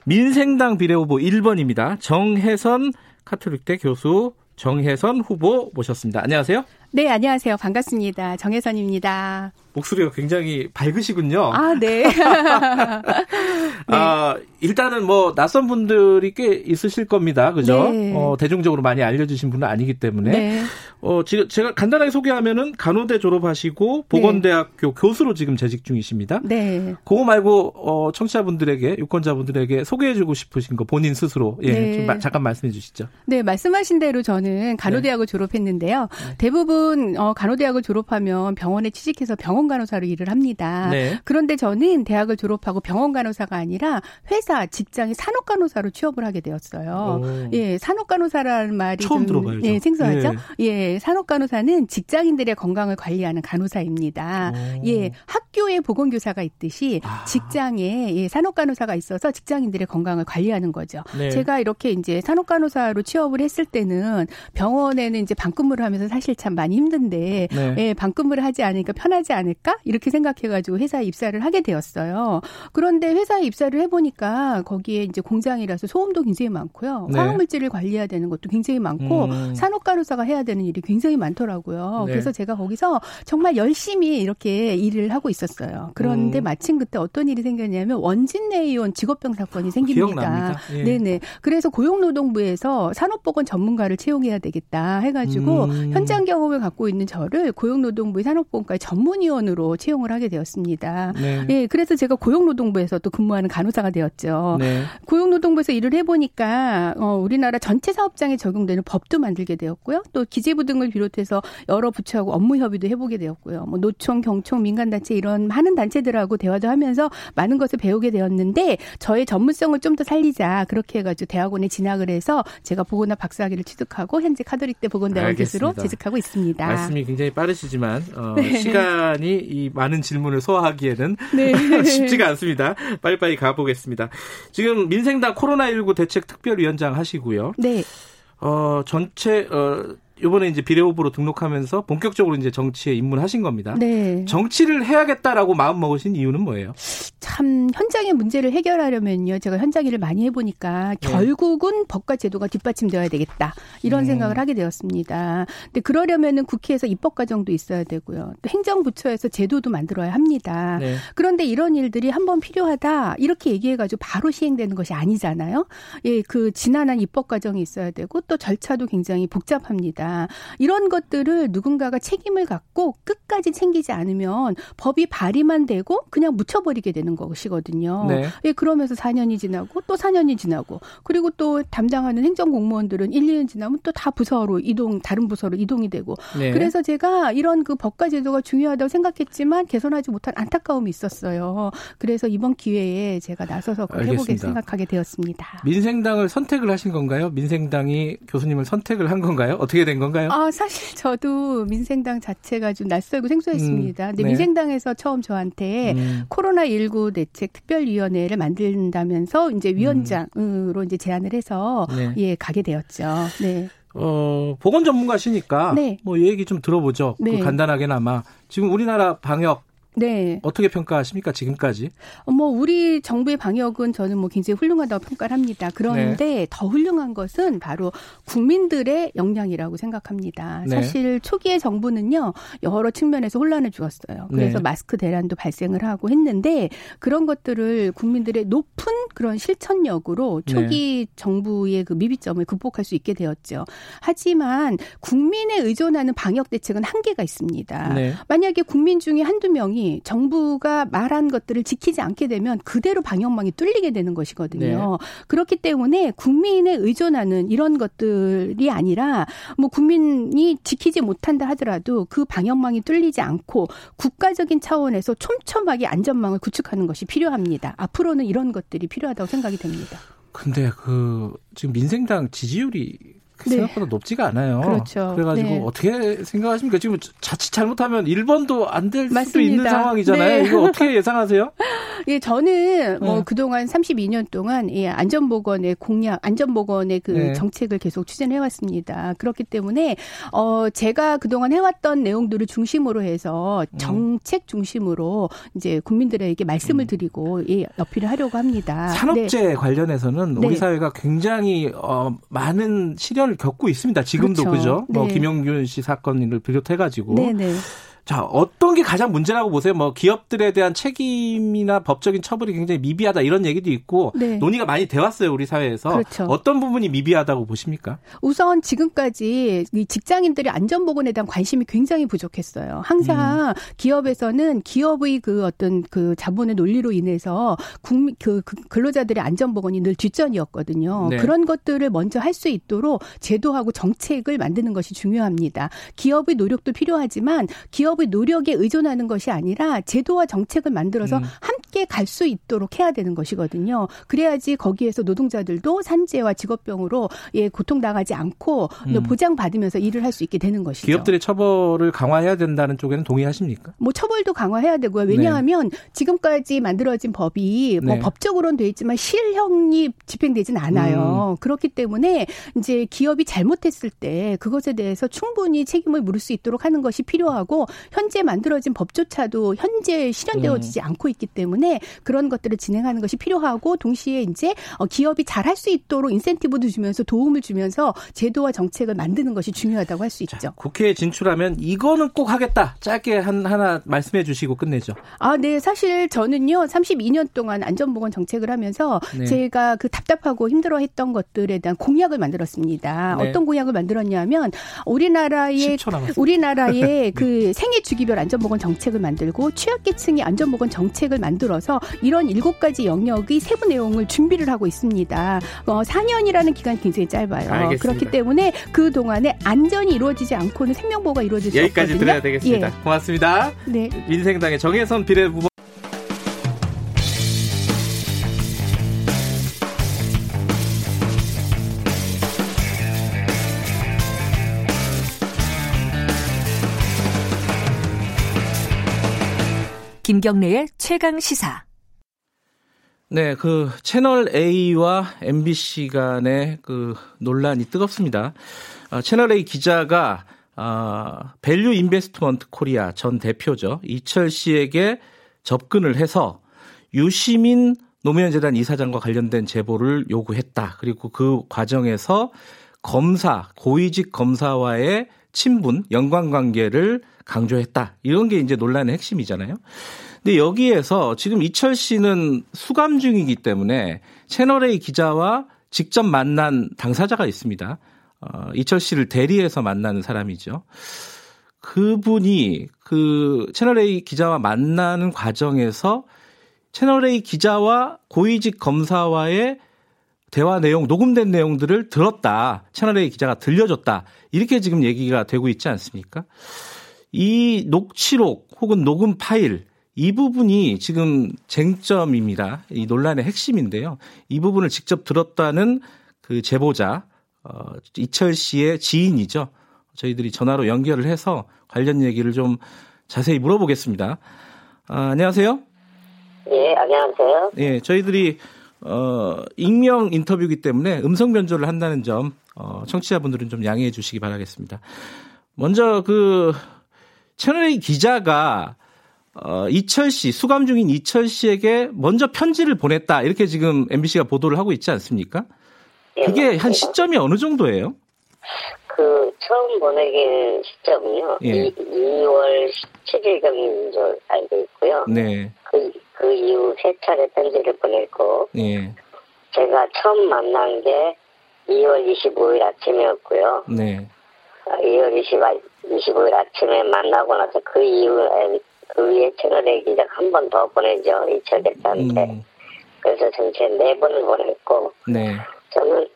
민생당 비례 후보 1번입니다. 정혜선 카톨릭대 교수 정혜선 후보 모셨습니다. 안녕하세요. 네, 안녕하세요. 반갑습니다. 정혜선입니다. 목소리가 굉장히 밝으시군요. 아, 네. 네. 아, 일단은 뭐 낯선 분들이 꽤 있으실 겁니다. 그죠? 네. 어, 대중적으로 많이 알려주신 분은 아니기 때문에. 네. 어, 지금 제가 간단하게 소개하면은 간호대 졸업하시고 보건대학교 네. 교수로 지금 재직 중이십니다. 네. 그거 말고 어, 청취자분들에게 유권자분들에게 소개해주고 싶으신 거 본인 스스로 예, 네. 좀 마, 잠깐 말씀해 주시죠. 네, 말씀하신 대로 저는 간호대학을 네. 졸업했는데요. 대부분 어, 간호대학을 졸업하면 병원에 취직해서 병원 간호사로 일을 합니다. 그런데 저는 대학을 졸업하고 병원 간호사가 아니라 회사 직장의 산업 간호사로 취업을 하게 되었어요. 오. 예, 산업 간호사라는 말이 처음 좀, 들어봐요. 예, 생소하죠. 예. 예, 산업 간호사는 직장인들의 건강을 관리하는 간호사입니다. 오. 예, 학교에 보건교사가 있듯이 아. 직장에 예, 산업 간호사가 있어서 직장인들의 건강을 관리하는 거죠. 네. 제가 이렇게 이제 산업 간호사로 취업을 했을 때는 병원에는 이제 방근무를 하면서 사실 참 많이 힘든데 네. 예, 방근무를 하지 않으니까 편하지 않을 까 이렇게 생각해가지고 회사에 입사를 하게 되었어요. 그런데 회사에 입사를 해보니까 거기에 이제 공장이라서 소음도 굉장히 많고요. 네. 화학물질을 관리해야 되는 것도 굉장히 많고 음. 산업간호사가 해야 되는 일이 굉장히 많더라고요. 네. 그래서 제가 거기서 정말 열심히 이렇게 일을 하고 있었어요. 그런데 음. 마침 그때 어떤 일이 생겼냐면 원진내의원 직업병 사건이 생깁니다. 예. 네네. 그래서 고용노동부에서 산업보건 전문가를 채용해야 되겠다 해가지고 음. 현장 경험을 갖고 있는 저를 고용노동부의 산업보건과의 전문위원 으로 채용을 하게 되었습니다. 네. 예, 그래서 제가 고용노동부에서 또 근무하는 간호사가 되었죠. 네. 고용노동부에서 일을 해보니까 어, 우리나라 전체 사업장에 적용되는 법도 만들게 되었고요. 또 기재부 등을 비롯해서 여러 부처하고 업무 협의도 해보게 되었고요. 뭐 노총, 경총, 민간단체 이런 많은 단체들하고 대화도 하면서 많은 것을 배우게 되었는데 저의 전문성을 좀 더 살리자 그렇게 해가지고 대학원에 진학을 해서 제가 보건학 박사학위를 취득하고 현재 카톨릭대 보건대학원 교수로 재직하고 있습니다. 말씀이 굉장히 빠르시지만 어, 네. 시간이 이 많은 질문을 소화하기에는 네. 쉽지가 않습니다. 빨리빨리 가보겠습니다. 지금 민생당 코로나19 대책 특별위원장 하시고요. 네. 어, 전체 어 이번에 이제 비례후보로 등록하면서 본격적으로 이제 정치에 입문하신 겁니다. 네. 정치를 해야겠다라고 마음 먹으신 이유는 뭐예요? 참 현장의 문제를 해결하려면요. 제가 현장 일을 많이 해보니까 네. 결국은 법과 제도가 뒷받침되어야 되겠다 이런 음. 생각을 하게 되었습니다. 근데 그러려면은 국회에서 입법 과정도 있어야 되고요. 또 행정부처에서 제도도 만들어야 합니다. 네. 그런데 이런 일들이 한번 필요하다 이렇게 얘기해가지고 바로 시행되는 것이 아니잖아요. 예, 그 지난한 입법 과정이 있어야 되고 또 절차도 굉장히 복잡합니다. 있다. 이런 것들을 누군가가 책임을 갖고 끝까지 챙기지 않으면 법이 발의만 되고 그냥 묻혀버리게 되는 것이거든요. 네. 예, 그러면서 4년이 지나고 또 4년이 지나고 그리고 또 담당하는 행정 공무원들은 1, 2년 지나면 또 다 부서로 이동 다른 부서로 이동이 되고 네. 그래서 제가 이런 그 법과 제도가 중요하다고 생각했지만 개선하지 못한 안타까움이 있었어요. 그래서 이번 기회에 제가 나서서 해보게 생각하게 되었습니다. 민생당을 선택을 하신 건가요? 민생당이 교수님을 선택을 한 건가요? 어떻게 된 건가요? 아, 사실 저도 민생당 자체가 좀 낯설고 생소했습니다. 음, 근데 네. 민생당에서 처음 저한테 음. 코로나19 대책 특별위원회를 만든다면서 이제 위원장으로 음. 이제 제안을 해서 네. 예, 가게 되었죠. 네. 어, 보건 전문가시니까 네. 뭐 얘기 좀 들어보죠. 그 네. 그 간단하게나마 지금 우리나라 방역 네. 어떻게 평가하십니까 지금까지? 어, 뭐 우리 정부의 방역은 저는 뭐 굉장히 훌륭하다고 평가를 합니다. 그런데 네. 더 훌륭한 것은 바로 국민들의 역량이라고 생각합니다. 네. 사실 초기의 정부는요 여러 측면에서 혼란을 주었어요. 그래서 네. 마스크 대란도 발생을 하고 했는데 그런 것들을 국민들의 높은 그런 실천력으로 초기 네. 정부의 그 미비점을 극복할 수 있게 되었죠. 하지만 국민에 의존하는 방역 대책은 한계가 있습니다. 네. 만약에 국민 중에 한두 명이 정부가 말한 것들을 지키지 않게 되면 그대로 방역망이 뚫리게 되는 것이거든요. 네. 그렇기 때문에 국민에 의존하는 이런 것들이 아니라 뭐 국민이 지키지 못한다 하더라도 그 방역망이 뚫리지 않고 국가적인 차원에서 촘촘하게 안전망을 구축하는 것이 필요합니다. 앞으로는 이런 것들이 필요하다고 생각이 됩니다. 근데 그 지금 민생당 지지율이. 생각보다 높지가 않아요. 그렇죠. 그래가지고 네. 어떻게 생각하십니까? 지금 자칫 잘못하면 1번도 안 될 수도 있는 상황이잖아요. 네. 이거 어떻게 예상하세요? 예, 저는 뭐 네. 그동안 32년 동안 예, 안전보건의 공약, 안전보건의 그 네. 정책을 계속 추진해 왔습니다. 그렇기 때문에 어 제가 그동안 해왔던 내용들을 중심으로 해서 음. 정책 중심으로 이제 국민들에게 말씀을 음. 드리고 예, 어필을 하려고 합니다. 산업재 네. 관련해서는 우리 사회가 굉장히 어 많은 시련 시련을 겪고 있습니다. 지금도 그렇죠. 그죠? 뭐 네. 뭐 김용균 씨 사건을 비롯해 가지고. 네 네. 자, 어떤 게 가장 문제라고 보세요? 뭐 기업들에 대한 책임이나 법적인 처벌이 굉장히 미비하다 이런 얘기도 있고 네. 논의가 많이 돼 왔어요, 우리 사회에서. 그렇죠. 어떤 부분이 미비하다고 보십니까? 우선 지금까지 이 직장인들의 안전 보건에 대한 관심이 굉장히 부족했어요. 항상 음. 기업에서는 기업의 그 어떤 그 자본의 논리로 인해서 국민 그, 그 근로자들의 안전 보건이 늘 뒷전이었거든요. 네. 그런 것들을 먼저 할 수 있도록 제도하고 정책을 만드는 것이 중요합니다. 기업의 노력도 필요하지만 기업 기업의 노력에 의존하는 것이 아니라 제도와 정책을 만들어서 음. 함께 갈 수 있도록 해야 되는 것이거든요. 그래야지 거기에서 노동자들도 산재와 직업병으로 예, 고통 당하지 않고 음. 보장 받으면서 일을 할 수 있게 되는 것이죠. 기업들의 처벌을 강화해야 된다는 쪽에는 동의하십니까? 뭐 처벌도 강화해야 되고요. 왜냐하면 네. 지금까지 만들어진 법이 뭐 네. 법적으로는 돼 있지만 실형이 집행되진 않아요. 음. 그렇기 때문에 이제 기업이 잘못했을 때 그것에 대해서 충분히 책임을 물을 수 있도록 하는 것이 필요하고 현재 만들어진 법조차도 현재 실현되어지지 음. 않고 있기 때문에 그런 것들을 진행하는 것이 필요하고 동시에 이제 어, 기업이 잘할 수 있도록 인센티브도 주면서 도움을 주면서 제도와 정책을 만드는 것이 중요하다고 할 수 있죠. 국회에 진출하면 이거는 꼭 하겠다. 짧게 한 하나 말씀해 주시고 끝내죠. 아, 네. 사실 저는요. 32년 동안 안전보건 정책을 하면서 네. 제가 그 답답하고 힘들어했던 것들에 대한 공약을 만들었습니다. 네. 어떤 공약을 만들었냐면 우리나라의 우리나라의 그 생애 주기별 안전보건 정책을 만들고 취약계층의 안전보건 정책을 만들어 나누어서 이런 일곱 가지 영역의 세부 내용을 준비를 하고 있습니다. 어, 4년이라는 기간이 굉장히 짧아요. 알겠습니다. 그렇기 때문에 그 동안에 안전이 이루어지지 않고는 생명보호가 이루어질 수 여기까지 없거든요. 들어야 되겠습니다. 예. 고맙습니다. 네. 민생당의 정혜선 비례 후보. 김경래의 최강 시사. 네, 그 채널 A와 MBC 간의 그 논란이 뜨겁습니다. 어, 채널 A 기자가 어, 밸류 인베스트먼트 코리아 전 대표죠. 이철 씨에게 접근을 해서 유시민 노무현 재단 이사장과 관련된 제보를 요구했다. 그리고 그 과정에서 검사, 고위직 검사와의 친분, 연관관계를 강조했다. 이런 게 이제 논란의 핵심이잖아요. 근데 여기에서 지금 이철 씨는 수감 중이기 때문에 채널A 기자와 직접 만난 당사자가 있습니다. 어, 이철 씨를 대리해서 만나는 사람이죠. 그분이 그 채널A 기자와 만나는 과정에서 채널A 기자와 고위직 검사와의 대화 내용, 녹음된 내용들을 들었다. 채널A 기자가 들려줬다. 이렇게 지금 얘기가 되고 있지 않습니까? 이 녹취록 혹은 녹음 파일 이 부분이 지금 쟁점입니다. 이 논란의 핵심인데요. 이 부분을 직접 들었다는 그 제보자 어, 이철 씨의 지인이죠. 저희들이 전화로 연결을 해서 관련 얘기를 좀 자세히 물어보겠습니다. 아, 안녕하세요. 예, 안녕하세요. 예, 저희들이 어, 익명 인터뷰이기 때문에 음성 변조를 한다는 점 어, 청취자분들은 좀 양해해 주시기 바라겠습니다. 먼저 그 채널A 기자가 어, 이철 씨, 수감 중인 이철 씨에게 먼저 편지를 보냈다. 이렇게 지금 MBC가 보도를 하고 있지 않습니까? 예, 그게 한 시점이 어느 정도예요? 그, 처음 보내긴 시점이요. 예. 2, 월 17일경인 줄 알고 있고요. 네. 그, 그 이후 세 차례 편지를 보냈고. 예. 제가 처음 만난 게 2월 25일 아침이었고요. 네. 2월 20, 25일 아침에 만나고 나서 그 이후에 그 위에 채널에 기적 한번 더 보내죠. 이철 대표한테. 음. 그래서 전체 네 번을 보냈고. 네. 저는,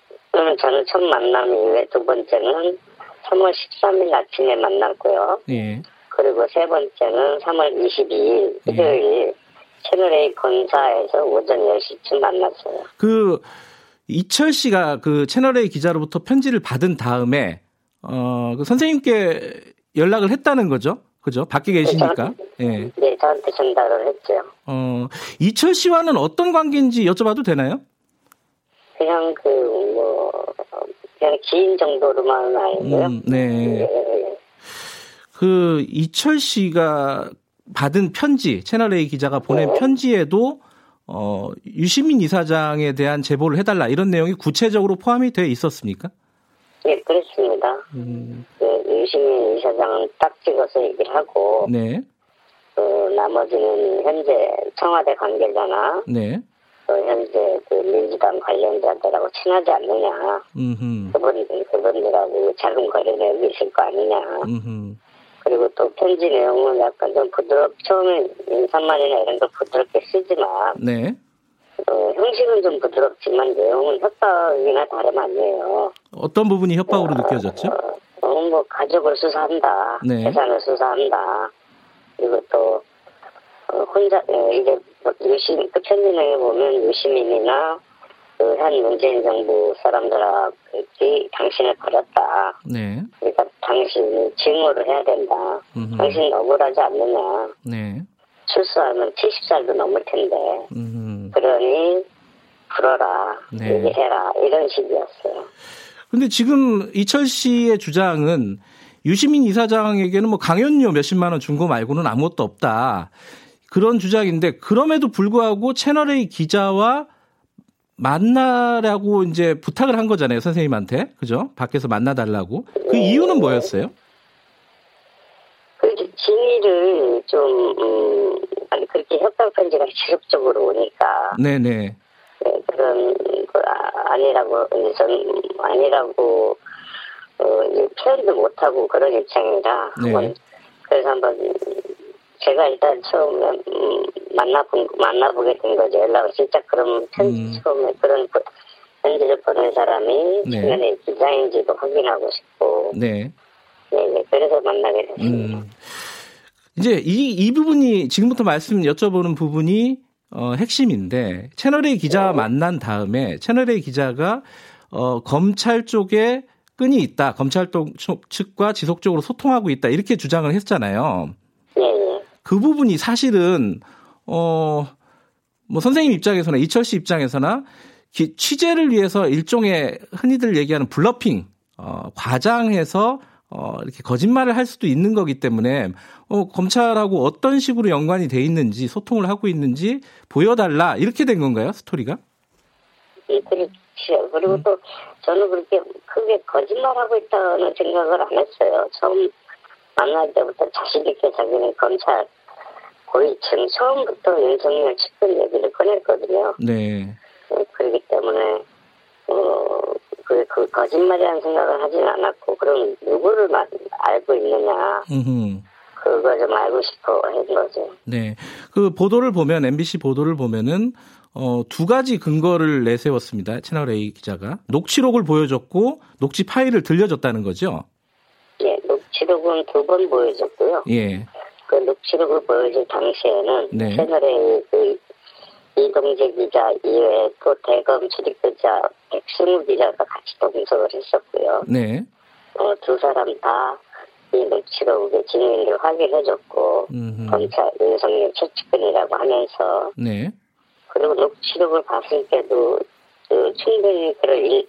저는 첫 만남 이후에 두 번째는 3월 13일 아침에 만났고요. 예. 그리고 세 번째는 3월 22일 예. 일요일 채널A 본사에서 오전 10시쯤 만났어요. 그 이철 씨가 그 채널A 기자로부터 편지를 받은 다음에 어, 그 선생님께 연락을 했다는 거죠? 그죠? 밖에 계시니까. 네, 예. 네, 저한테 전달을 했죠. 어, 이철 씨와는 어떤 관계인지 여쭤봐도 되나요? 그냥 그, 뭐, 그냥 지인 정도로만 알고요. 음, 네. 네. 그, 이철 씨가 받은 편지, 채널A 기자가 보낸 네. 편지에도 어, 유시민 이사장에 대한 제보를 해달라 이런 내용이 구체적으로 포함이 되어 있었습니까? 네, 그렇습니다. 음. 그 유시민 이사장은 딱 찍어서 얘기를 하고, 네. 그 나머지는 현재 청와대 관계자나, 네. 또 현재 그 민주당 관련자들하고 친하지 않느냐, 음흠. 그분 그분들하고 작은 거래내용이 있을 거 아니냐. 음흠. 그리고 또 편지 내용은 약간 좀 부드럽, 처음에 인사말이나 이런 걸 부드럽게 쓰지만, 네. 어, 형식은 좀 부드럽지만 내용은 협박이나 다름 아니에요. 어떤 부분이 협박으로 어, 느껴졌죠? 어, 뭐 가족을 수사한다, 네. 재산을 수사한다. 그리고 또 어, 혼자 어, 이제 뭐 유심 그 편지 내용에 보면 유시민이나 그한 문재인 정부 사람들하고 당신을 버렸다. 네. 그러니까 당신이 증오를 해야 된다. 음흠. 당신 억울하지 않느냐. 네. 출소하면 70살도 넘을 텐데. 음흠. 그러니 풀어라. 네. 얘기해라. 이런 식이었어요. 근데 지금 이철 씨의 주장은 유시민 이사장에게는 뭐 강연료 몇십만 원 준 거 말고는 아무것도 없다. 그런 주장인데 그럼에도 불구하고 채널A 기자와 만나라고 이제 부탁을 한 거잖아요, 선생님한테. 그죠? 밖에서 만나달라고. 그 네. 이유는 뭐였어요? 그 진위를 좀, 음, 아니, 그렇게 협박 편지가 지속적으로 오니까. 네네. 네, 그런, 그, 아, 아니라고, 전, 아니라고, 어, 표현도 못하고 그런 입장이라. 네. 한번, 그래서 한번 제가 일단 처음에 음, 만나본 만나보게 된 거죠. 연락을 진짜 그럼 음. 처음에 그런 편지를 보낸 사람이 네. 중간에 기자인지도 확인하고 싶고. 네. 네, 네. 그래서 만나게 됐습니다. 음. 이제 이, 이 부분이 지금부터 말씀 여쭤보는 부분이 어, 핵심인데 채널A 기자 네. 만난 다음에 채널A 기자가 어, 검찰 쪽에 끈이 있다. 검찰 측과 지속적으로 소통하고 있다. 이렇게 주장을 했잖아요. 네. 그 부분이 사실은 어, 뭐 선생님 입장에서나 이철 씨 입장에서나 기, 취재를 위해서 일종의 흔히들 얘기하는 블러핑, 어, 과장해서 어, 이렇게 거짓말을 할 수도 있는 거기 때문에 어, 검찰하고 어떤 식으로 연관이 돼 있는지 소통을 하고 있는지 보여달라 이렇게 된 건가요 스토리가? 예, 그렇죠. 그리고 음. 또 저는 그렇게 크게 거짓말하고 있다는 생각을 안 했어요. 처음 만날 때부터 자신 있게 자기는 검찰 고위층 처음부터 윤석열 측근 얘기를 꺼냈거든요. 네. 네 그렇기 때문에 어, 그, 그 거짓말이라는 생각을 하진 않았고 그럼 누구를 알고 있느냐. 음흠. 그거 좀 알고 싶어 한 거죠. 네. 그 보도를 보면 MBC 보도를 보면은 어, 두 가지 근거를 내세웠습니다. 채널 A 기자가 녹취록을 보여줬고 녹취 파일을 들려줬다는 거죠. 예, 녹취록은 두 번 보여줬고요. 예. 그 녹취록을 보여줄 당시에는 네. 채널 A 그 이동재 기자 이외에 또 대검 출입 기자 백승우 기자가 같이 동석을 했었고요. 네. 어, 두 사람 다 이 녹취록의 진위를 확인해줬고 검찰 윤석열 최측근이라고 하면서 네. 그리고 녹취록을 봤을 때도 그 충분히 그런 일,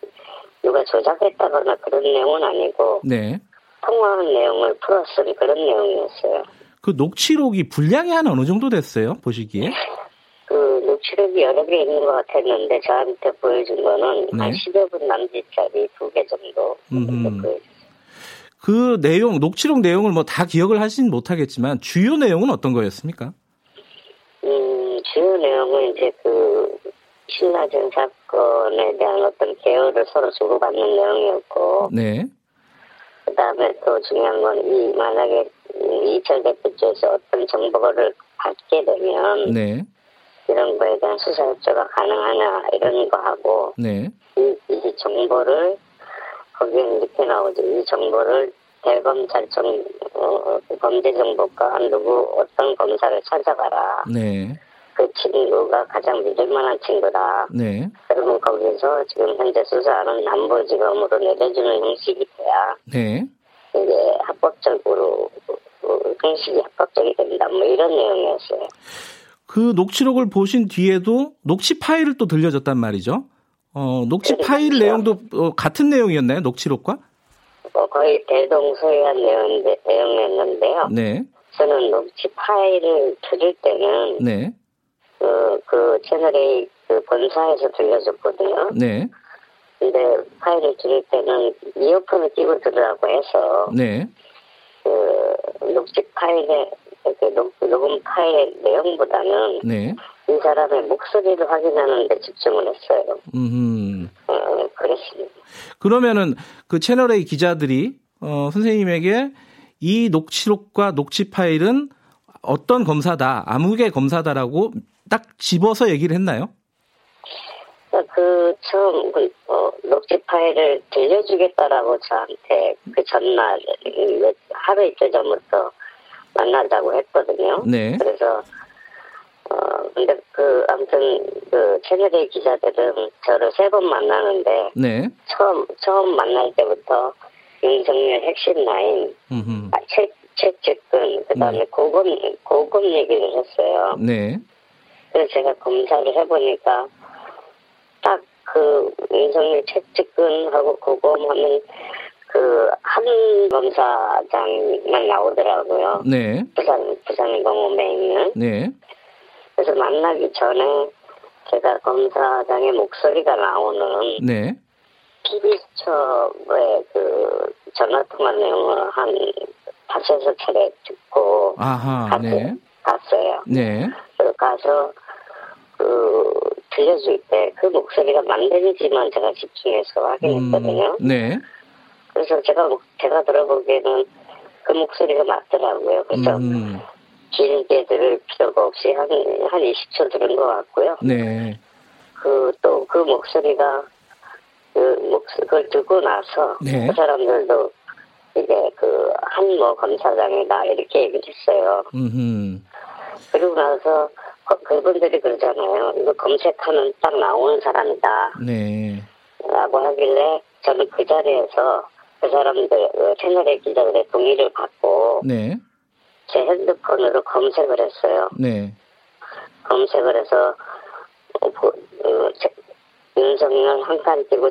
누가 조작했다거나 그런 내용은 아니고 네. 통화한 내용을 풀었은 그런 내용이었어요. 그 녹취록이 분량이 한 어느 정도 됐어요? 보시기에? 그 녹취록이 여러 개 있는 것 같았는데 저한테 보여준 거는 네. 한 10여 분 남짓짜리 두 개 정도 그 내용 녹취록 내용을 뭐 다 기억을 하진 못하겠지만 주요 내용은 어떤 거였습니까? 음 주요 내용은 이제 그 신라전 사건에 대한 어떤 개요를 서로 주고받는 내용이었고 네. 그 다음에 또 중요한 건 이 만약에 이철 대표 쪽에서 어떤 정보를 받게 되면 네. 이런 거에 대한 수사 협조가 가능하냐 이런 거 하고 네. 이, 이 정보를 거기에 이렇게 나오죠. 이 정보를 대검찰청 어, 범죄정보과 누구 어떤 검사를 찾아가라. 네. 그 친구가 가장 믿을만한 친구다. 네. 그러면 거기서 지금 현재 수사하는 남부지검으로 내려주는 형식이 돼야 네. 이제 합법적으로 어, 형식이 합법적이 된다. 뭐 이런 내용이었어요. 그 녹취록을 보신 뒤에도 녹취 파일을 또 들려줬단 말이죠. 어, 녹취 그렇죠. 파일 내용도 어, 같은 내용이었나요? 녹취록과? 어, 거의 대동소이한 내용인데, 내용이었는데요. 네. 저는 녹취 파일을 들을 때는 네. 그, 그 채널A 그 본사에서 들려줬거든요. 네. 근데 파일을 들을 때는 이어폰을 끼고 들으라고 해서 네. 그 녹취 파일에 그 녹음 파일 내용보다는 네. 이 사람의 목소리를 확인하는 데 집중을 했어요. 음. 어, 그랬습니다. 그러면은 그 채널A 기자들이 어, 선생님에게 이 녹취록과 녹취 파일은 어떤 검사다, 아무개 검사다라고 딱 집어서 얘기를 했나요? 그 처음 그, 어, 녹취 파일을 들려주겠다라고 저한테 그 전날 하루 이틀 전부터 만나자고 했거든요. 네. 그래서 어 근데 그 아무튼 그 채널의 기자들은 저를 세 번 만나는데 네. 처음 처음 만날 때부터 윤석열 핵심 라인 아, 최 최측근 그다음에 네. 고검 고검 얘기를 했어요. 네. 그래서 제가 검사를 해보니까 딱 그 윤석열 최측근하고 고검하면 그 한 검사장만 나오더라고요. 네. 부산 부산 공업에 있는. 네. 그래서 만나기 전에 제가 검사장의 목소리가 나오는. 네. TV수첩의 그 전화 통화 내용을 한 다섯여 차례 듣고 아하, 갔, 네. 갔어요. 네. 그 가서 그 들려줄 때 그 목소리가 만들지만 제가 집중해서 확인했거든요. 음, 네. 그래서 제가 제가 들어보기에는 그 목소리가 맞더라고요. 그래서 음. 길게 들을 필요가 없이 한, 한 20초 들은 것 같고요. 네. 그, 또 그 목소리가, 그, 목, 그걸 듣고 나서, 네. 그 사람들도 이게 그, 한모 검사장이다, 이렇게 얘기를 했어요. 음흠. 그리고 나서, 그분들이 그러잖아요. 이거 검색하면 딱 나오는 사람이다. 네. 라고 하길래, 저는 그 자리에서 그 사람들, 그 채널의 기자들의 동의를 받고, 네. 제 핸드폰으로 검색을 했어요. 네. 검색을 해서 어, 어, 윤석열 한칸 띄고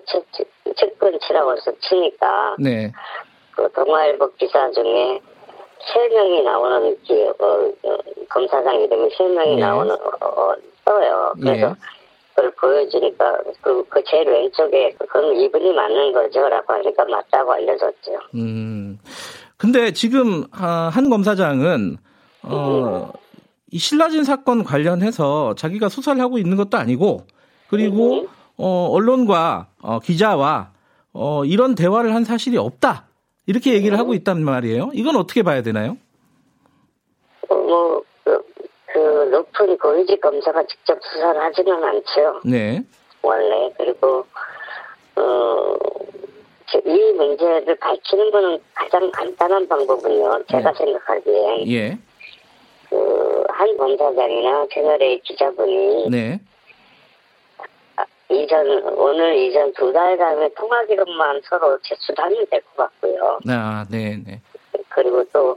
측근 치라고 해서 치니까 네. 그 동아일보 기사 중에 세 명이 나오는 기, 어, 어, 검사장 이름이 세 명이 네. 나오는 어, 어 떠요. 그래서 네. 그걸 보여주니까 그, 그 제일 왼쪽에 그건 이분이 맞는 거죠라고 하니까 맞다고 알려줬죠. 음. 근데 지금 아, 한 검사장은 어, 이 신라진 사건 관련해서 자기가 수사를 하고 있는 것도 아니고 그리고 어, 언론과 어, 기자와 어, 이런 대화를 한 사실이 없다 이렇게 얘기를 하고 있단 말이에요. 이건 어떻게 봐야 되나요? 뭐, 그, 그 높은 고위직 검사가 직접 수사를 하지는 않죠. 네. 원래 그리고 어, 이 문제를 밝히는 거는 가장 간단한 방법은요. 제가 네. 생각하기에 예. 그 한 검사장이나 채널의 기자분이 네. 아, 이전 오늘 이전 두 달간의 통화 기록만 서로 제출하면 될 것 같고요. 아, 네, 네. 그리고 또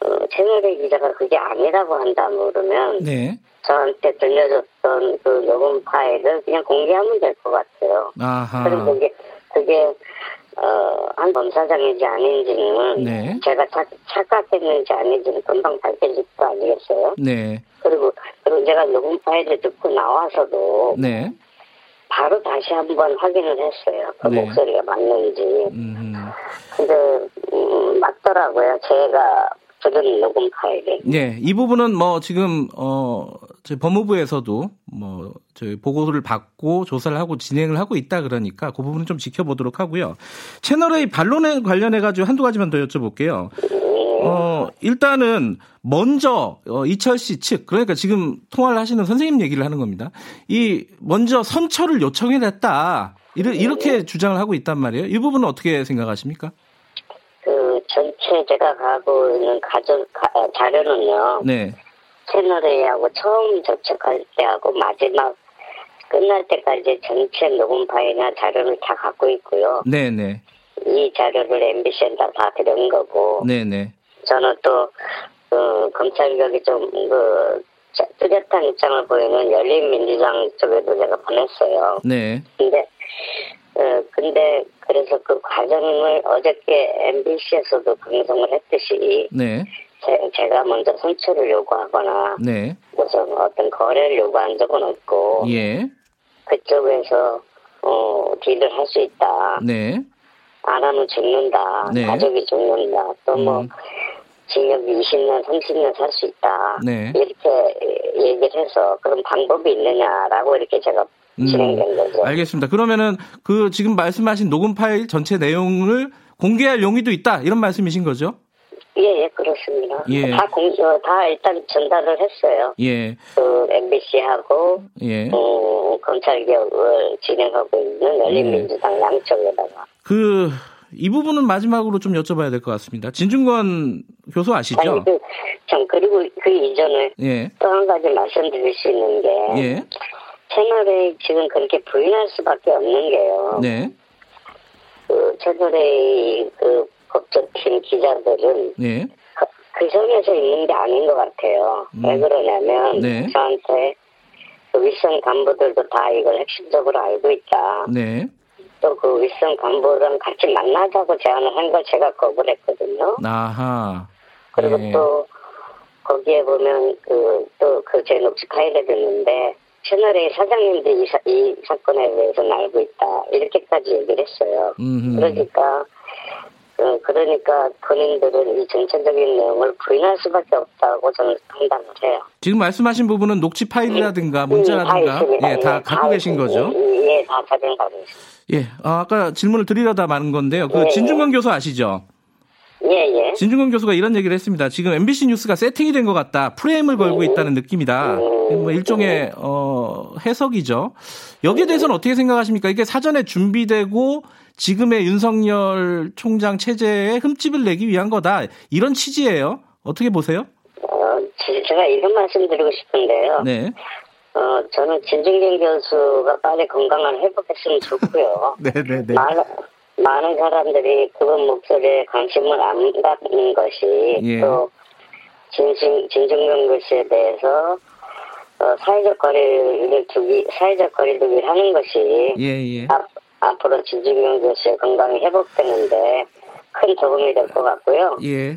어, 채널의 기자가 그게 아니라고 한다 그러면 네. 저한테 들려줬던 그 녹음 파일을 그냥 공개하면 될 것 같아요. 아하. 그럼 그게 그게 어, 한 검사장인지 아닌지는 네. 제가 착, 착각했는지 아닌지는 금방 밝혀질 거 아니겠어요? 네. 그리고 그리고 제가 녹음 파일을 듣고 나와서도 네. 바로 다시 한번 확인을 했어요. 그 네. 목소리가 맞는지. 음. 근데 음, 맞더라고요. 제가 들은 녹음 파일이. 네, 이 부분은 뭐 지금 어 저희 법무부에서도 뭐 저희 보고를 받고 조사를 하고 진행을 하고 있다 그러니까 그 부분은 좀 지켜보도록 하고요. 채널A 반론에 관련해 가지고 한두 가지만 더 여쭤볼게요. 어 일단은 먼저 어, 이철 씨 측 그러니까 지금 통화를 하시는 선생님 얘기를 하는 겁니다. 이 먼저 선처를 요청해냈다 이렇게 주장을 하고 있단 말이에요. 이 부분은 어떻게 생각하십니까? 그 전체 제가 가고 있는 가족 자료는요. 네. 채널 A하고 처음 접촉할 때하고 마지막 끝날 때까지 전체 녹음 파일이나 자료를 다 갖고 있고요. 네네. 이 자료를 MBC에다 다 드린 거고. 네네. 저는 또, 그, 검찰격이 좀, 그, 뚜렷한 입장을 보이는 열린민주당 쪽에도 제가 보냈어요. 네. 근데, 어, 근데, 그래서 그 과정을 어저께 MBC에서도 방송을 했듯이. 네. 제, 가 먼저 선처를 요구하거나 네. 무슨 어떤 거래를 요구한 적은 없고 예. 그쪽에서 어 딜을 할 수 있다. 네. 안 하면 죽는다. 네. 가족이 죽는다. 또뭐 음. 징역 20년, 30년 살 수 있다. 네. 이렇게 얘기를 해서 그런 방법이 있느냐라고 이렇게 제가 음. 진행된 거죠. 알겠습니다. 그러면은 그 지금 말씀하신 녹음 파일 전체 내용을 공개할 용의도 있다 이런 말씀이신 거죠? 예, 예, 그렇습니다. 예. 다 공, 어, 다 일단 전달을 했어요. 예. 그 MBC하고 예. 어, 검찰 개혁을 진행하고 있는 열린민주당 예. 양쪽에다가. 그 이 부분은 마지막으로 좀 여쭤봐야 될 것 같습니다. 진중권 교수 아시죠? 아니, 그, 참 그리고 그 이전에 예. 또한 가지 말씀드릴 수 있는 게 예. 채널에 지금 그렇게 부인할 수밖에 없는 게요. 네. 그 채널의 그 법조팀 기자들은 네. 그, 있는 게 아닌 것 같아요. 음. 왜 그러냐면 네. 저한테 그 윗선 간부들도 다 이걸 핵심적으로 알고 있다. 네. 또 그 윗선 간부랑 같이 만나자고 제안을 한 걸 제가 거부했거든요. 아하. 그리고 네. 또 거기에 보면 그 또 그 제 녹취 파일에 듣는데 채널의 사장님도 이, 사, 이 사건에 대해서는 알고 있다. 이렇게까지 얘기를 했어요. 음흠. 그러니까 어, 그러니까 본인들은 이 전체적인 내용을 부인할 수밖에 없다고 저는 판단을 해요. 지금 말씀하신 부분은 녹취 파일이라든가 음, 문자라든가 음, 예, 다 예, 갖고 다 계신 거죠? 예, 다 가져가고 있습니다. 예, 아, 까 질문을 드리려다 마는 건데요. 그 네. 진중권 교수 아시죠? 예, 예. 진중권 교수가 이런 얘기를 했습니다. 지금 MBC 뉴스가 세팅이 된 것 같다. 프레임을 걸고 있다는 느낌이다. 뭐 일종의 어, 해석이죠. 여기에 대해서는 어떻게 생각하십니까? 이게 사전에 준비되고 지금의 윤석열 총장 체제에 흠집을 내기 위한 거다. 이런 취지예요. 어떻게 보세요? 어, 제가 이런 말씀 드리고 싶은데요. 네. 어, 저는 진중경 교수가 빨리 건강을 회복했으면 좋고요. 네네네. 네, 말, 많은 사람들이 그분 목소리에 관심을 안 갖는 것이 예. 또 진중, 진중경 교수에 대해서 어, 사회적 거리를 두기, 사회적 거리두기를 하는 것이 예, 예. 앞, 앞으로 진중경 교수의 건강이 회복되는데 큰 도움이 될 것 같고요. 예.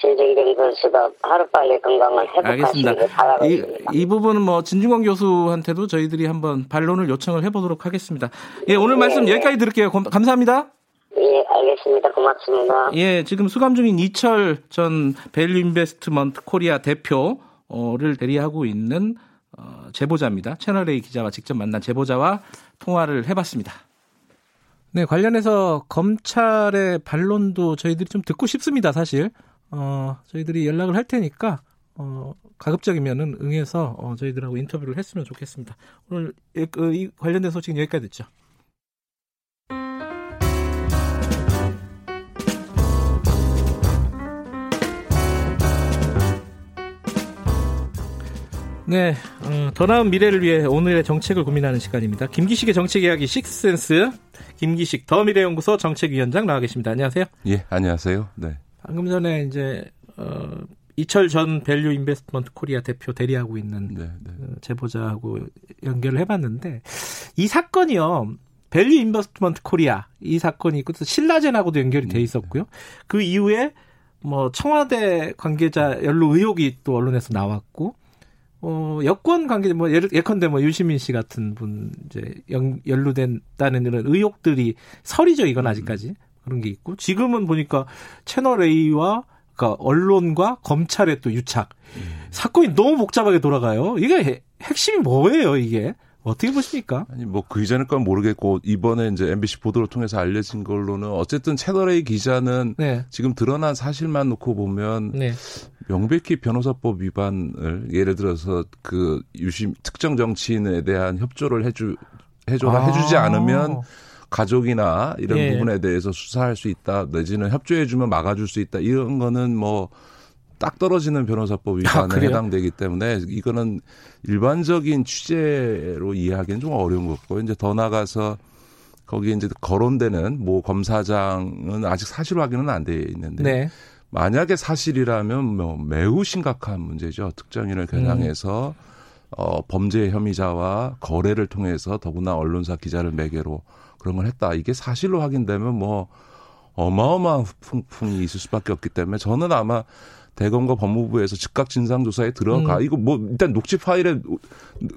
진중권 교수가 하루빨리 건강을 회복하시길 바라겠습니다. 이, 이 부분은 뭐 진중권 교수한테도 저희들이 한번 반론을 요청을 해보도록 하겠습니다. 예, 오늘 예, 말씀 예. 여기까지 들을게요. 감사합니다. 예, 알겠습니다. 고맙습니다. 예, 지금 수감 중인 이철 전 밸류 인베스트먼트 코리아 대표를 대리하고 있는 어, 제보자입니다. 채널A 기자와 직접 만난 제보자와 통화를 해봤습니다. 네, 관련해서 검찰의 반론도 저희들이 좀 듣고 싶습니다, 사실. 어, 저희들이 연락을 할 테니까, 어, 가급적이면은 응해서 어, 저희들하고 인터뷰를 했으면 좋겠습니다. 오늘 이, 그, 이 관련된 소식은 여기까지 듣죠. 네, 어, 더 나은 미래를 위해 오늘의 정책을 고민하는 시간입니다. 김기식의 정책 이야기 식스센스 김기식 더 미래연구소 정책위원장 나와 계십니다. 안녕하세요. 예, 안녕하세요. 네. 방금 전에 이제 어, 이철 전 밸류 인베스트먼트 코리아 대표 대리하고 있는 네, 네. 어, 제보자하고 연결을 해봤는데 이 사건이요. 밸류 인베스트먼트 코리아 이 사건이 있고 또 신라젠하고도 연결이 돼 네, 있었고요. 그 이후에 뭐 청와대 관계자 연루 의혹이 또 언론에서 나왔고 어, 여권 관계, 뭐, 예를, 예컨대 뭐, 유시민 씨 같은 분, 이제, 연, 연루된다는 이런 의혹들이 설이죠, 이건 음. 아직까지. 그런 게 있고. 지금은 보니까 채널A와, 그니까, 언론과 검찰의 또 유착. 음. 사건이 너무 복잡하게 돌아가요. 이게 핵심이 뭐예요, 이게? 어떻게 보십니까? 아니 뭐 그 이전의 건 모르겠고 이번에 이제 MBC 보도를 통해서 알려진 걸로는 어쨌든 채널 A 기자는 네. 지금 드러난 사실만 놓고 보면 네. 명백히 변호사법 위반을 예를 들어서 그 유심 특정 정치인에 대한 협조를 해주 해줘라 아. 해주지 않으면 가족이나 이런 예. 부분에 대해서 수사할 수 있다 내지는 협조해주면 막아줄 수 있다 이런 거는 뭐 딱 떨어지는 변호사법 아, 위반에 아, 해당되기 때문에 이거는 일반적인 취재로 이해하기는 좀 어려운 것 같고 이제 더 나가서 거기에 이제 거론되는 모 검사장은 아직 사실 확인은 안 돼 있는데 네. 만약에 사실이라면 뭐 매우 심각한 문제죠. 특정인을 겨냥해서 음. 어, 범죄 혐의자와 거래를 통해서 더구나 언론사 기자를 매개로 그런 걸 했다. 이게 사실로 확인되면 뭐 어마어마한 풍풍이 있을 수밖에 없기 때문에 저는 아마 대검과 법무부에서 즉각 진상조사에 들어가. 음. 이거 뭐 일단 녹취 파일에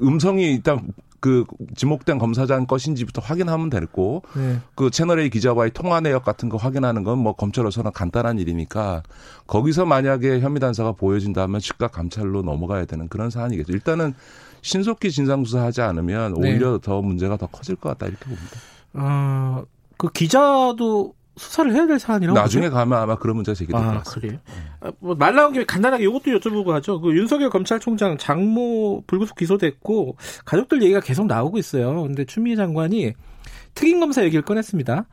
음성이 일단 그 지목된 검사장 것인지부터 확인하면 되고 네. 그 채널A 기자와의 통화 내역 같은 거 확인하는 건 뭐 검찰로서는 간단한 일이니까 거기서 만약에 혐의 단서가 보여진다면 즉각 감찰로 넘어가야 되는 그런 사안이겠죠. 일단은 신속히 진상조사하지 않으면 네. 오히려 네. 더 문제가 더 커질 것 같다 이렇게 봅니다. 어, 그 기자도 수사를 해야 될 사안이라고 나중에 보세요? 가면 아마 그런 문제가 제기될 아, 것 같습니다. 그래요? 아, 뭐말 나온 김에 간단하게 이것도 여쭤보고 하죠. 그 윤석열 검찰총장 장모 불구속 기소됐고 가족들 얘기가 계속 나오고 있어요. 근데 추미애 장관이 특임 검사 얘기를 꺼냈습니다.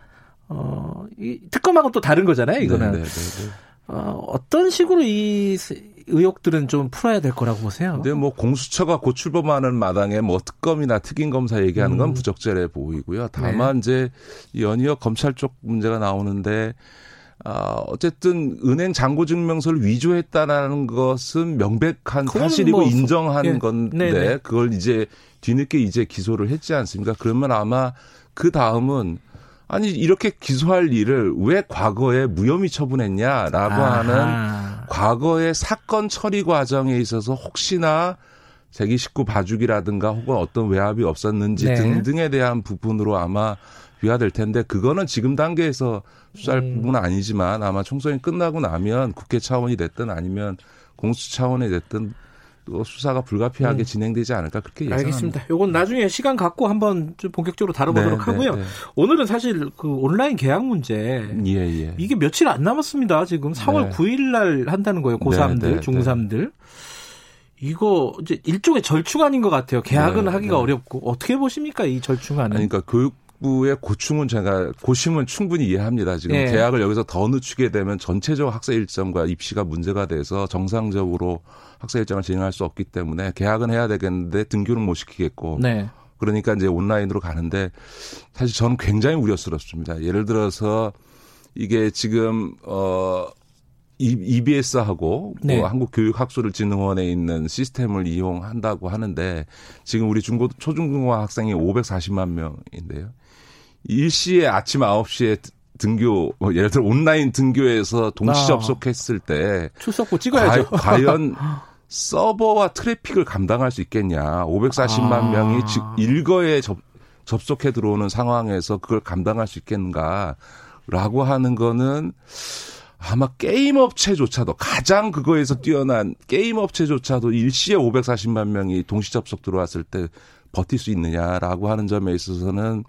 어, 이 특검하고 또 다른 거잖아요, 이거는. 네네네. 네, 네. 어, 어떤 식으로 이 의혹들은 좀 풀어야 될 거라고 보세요. 근데 뭐 공수처가 곧 출범하는 마당에 뭐 특검이나 특임 검사 얘기하는 건 음. 부적절해 보이고요. 다만 네. 이제 연이어 검찰 쪽 문제가 나오는데 아, 어쨌든 은행 잔고 증명서를 위조했다라는 것은 명백한 사실이고 뭐, 인정한 예. 건데 네네. 그걸 이제 뒤늦게 이제 기소를 했지 않습니까? 그러면 아마 그 다음은 아니 이렇게 기소할 일을 왜 과거에 무혐의 처분했냐라고 아하. 하는 과거의 사건 처리 과정에 있어서 혹시나 재기 식구 봐주기라든가 혹은 어떤 외압이 없었는지 네. 등등에 대한 부분으로 아마 비화될 텐데 그거는 지금 단계에서 수사할 음. 부분은 아니지만 아마 총선이 끝나고 나면 국회 차원이 됐든 아니면 공수 차원이 됐든 또 수사가 불가피하게 음. 진행되지 않을까 그렇게 예상합니다. 알겠습니다. 요건 나중에 시간 갖고 한번 좀 본격적으로 다뤄보도록 네, 네 하고요. 네, 네. 오늘은 사실 그 온라인 계약 문제 예, 예. 이게 며칠 안 남았습니다. 지금 4월 9일 날 한다는 거예요. 고3들, 중3들. 이거 이제 일종의 절충안인 것 같아요. 계약은 네, 하기가 네. 어렵고 어떻게 보십니까 이 절충안은? 그러니까 교육 부의 고충은 제가 고심은 충분히 이해합니다. 지금 네. 계약을 여기서 더 늦추게 되면 전체적 학생 일정과 입시가 문제가 돼서 정상적으로 학생 일정을 진행할 수 없기 때문에 계약은 해야 되겠는데 등교는 못 시키겠고. 네. 그러니까 이제 온라인으로 가는데 사실 저는 굉장히 우려스럽습니다. 예를 들어서 이게 지금 어 EBS하고 네. 뭐 한국교육학술진흥원에 있는 시스템을 이용한다고 하는데 지금 우리 중고 초중등과 학생이 540만 명인데요. 일시에 아침 9시에 등교 뭐 예를 들어 온라인 등교에서 동시 아. 접속했을 때 출석부 찍어야죠. 과, 연 서버와 트래픽을 감당할 수 있겠냐. 540만 아. 명이 즉 일거에 접, 접속해 들어오는 상황에서 그걸 감당할 수 있겠는가라고 하는 거는 아마 게임 업체조차도 가장 그거에서 뛰어난 게임 업체조차도 일시에 540만 명이 동시 접속 들어왔을 때 버틸 수 있느냐라고 하는 점에 있어서는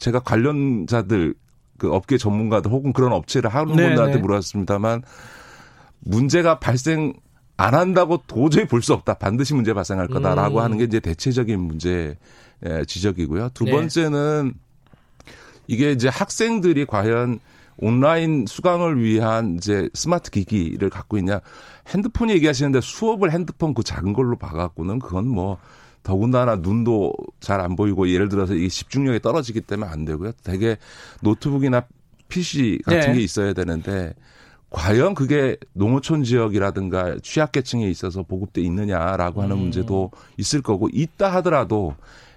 제가 관련자들 그 업계 전문가들 혹은 그런 업체를 하는 네네. 분들한테 물었습니다만 문제가 발생 안 한다고 도저히 볼 수 없다. 반드시 문제 발생할 거다라고 음. 하는 게 이제 대체적인 문제 지적이고요. 두 네. 번째는 이게 이제 학생들이 과연 온라인 수강을 위한 이제 스마트 기기를 갖고 있냐. 핸드폰 얘기하시는데 수업을 핸드폰 그 작은 걸로 봐갖고는 그건 뭐 더군다나 눈도 잘 안 보이고 예를 들어서 이게 집중력이 떨어지기 때문에 안 되고요. 되게 노트북이나 PC 같은 네. 게 있어야 되는데 과연 그게 농어촌 지역이라든가 취약계층에 있어서 보급돼 있느냐라고 하는 음. 문제도 있을 거고 있다 하더라도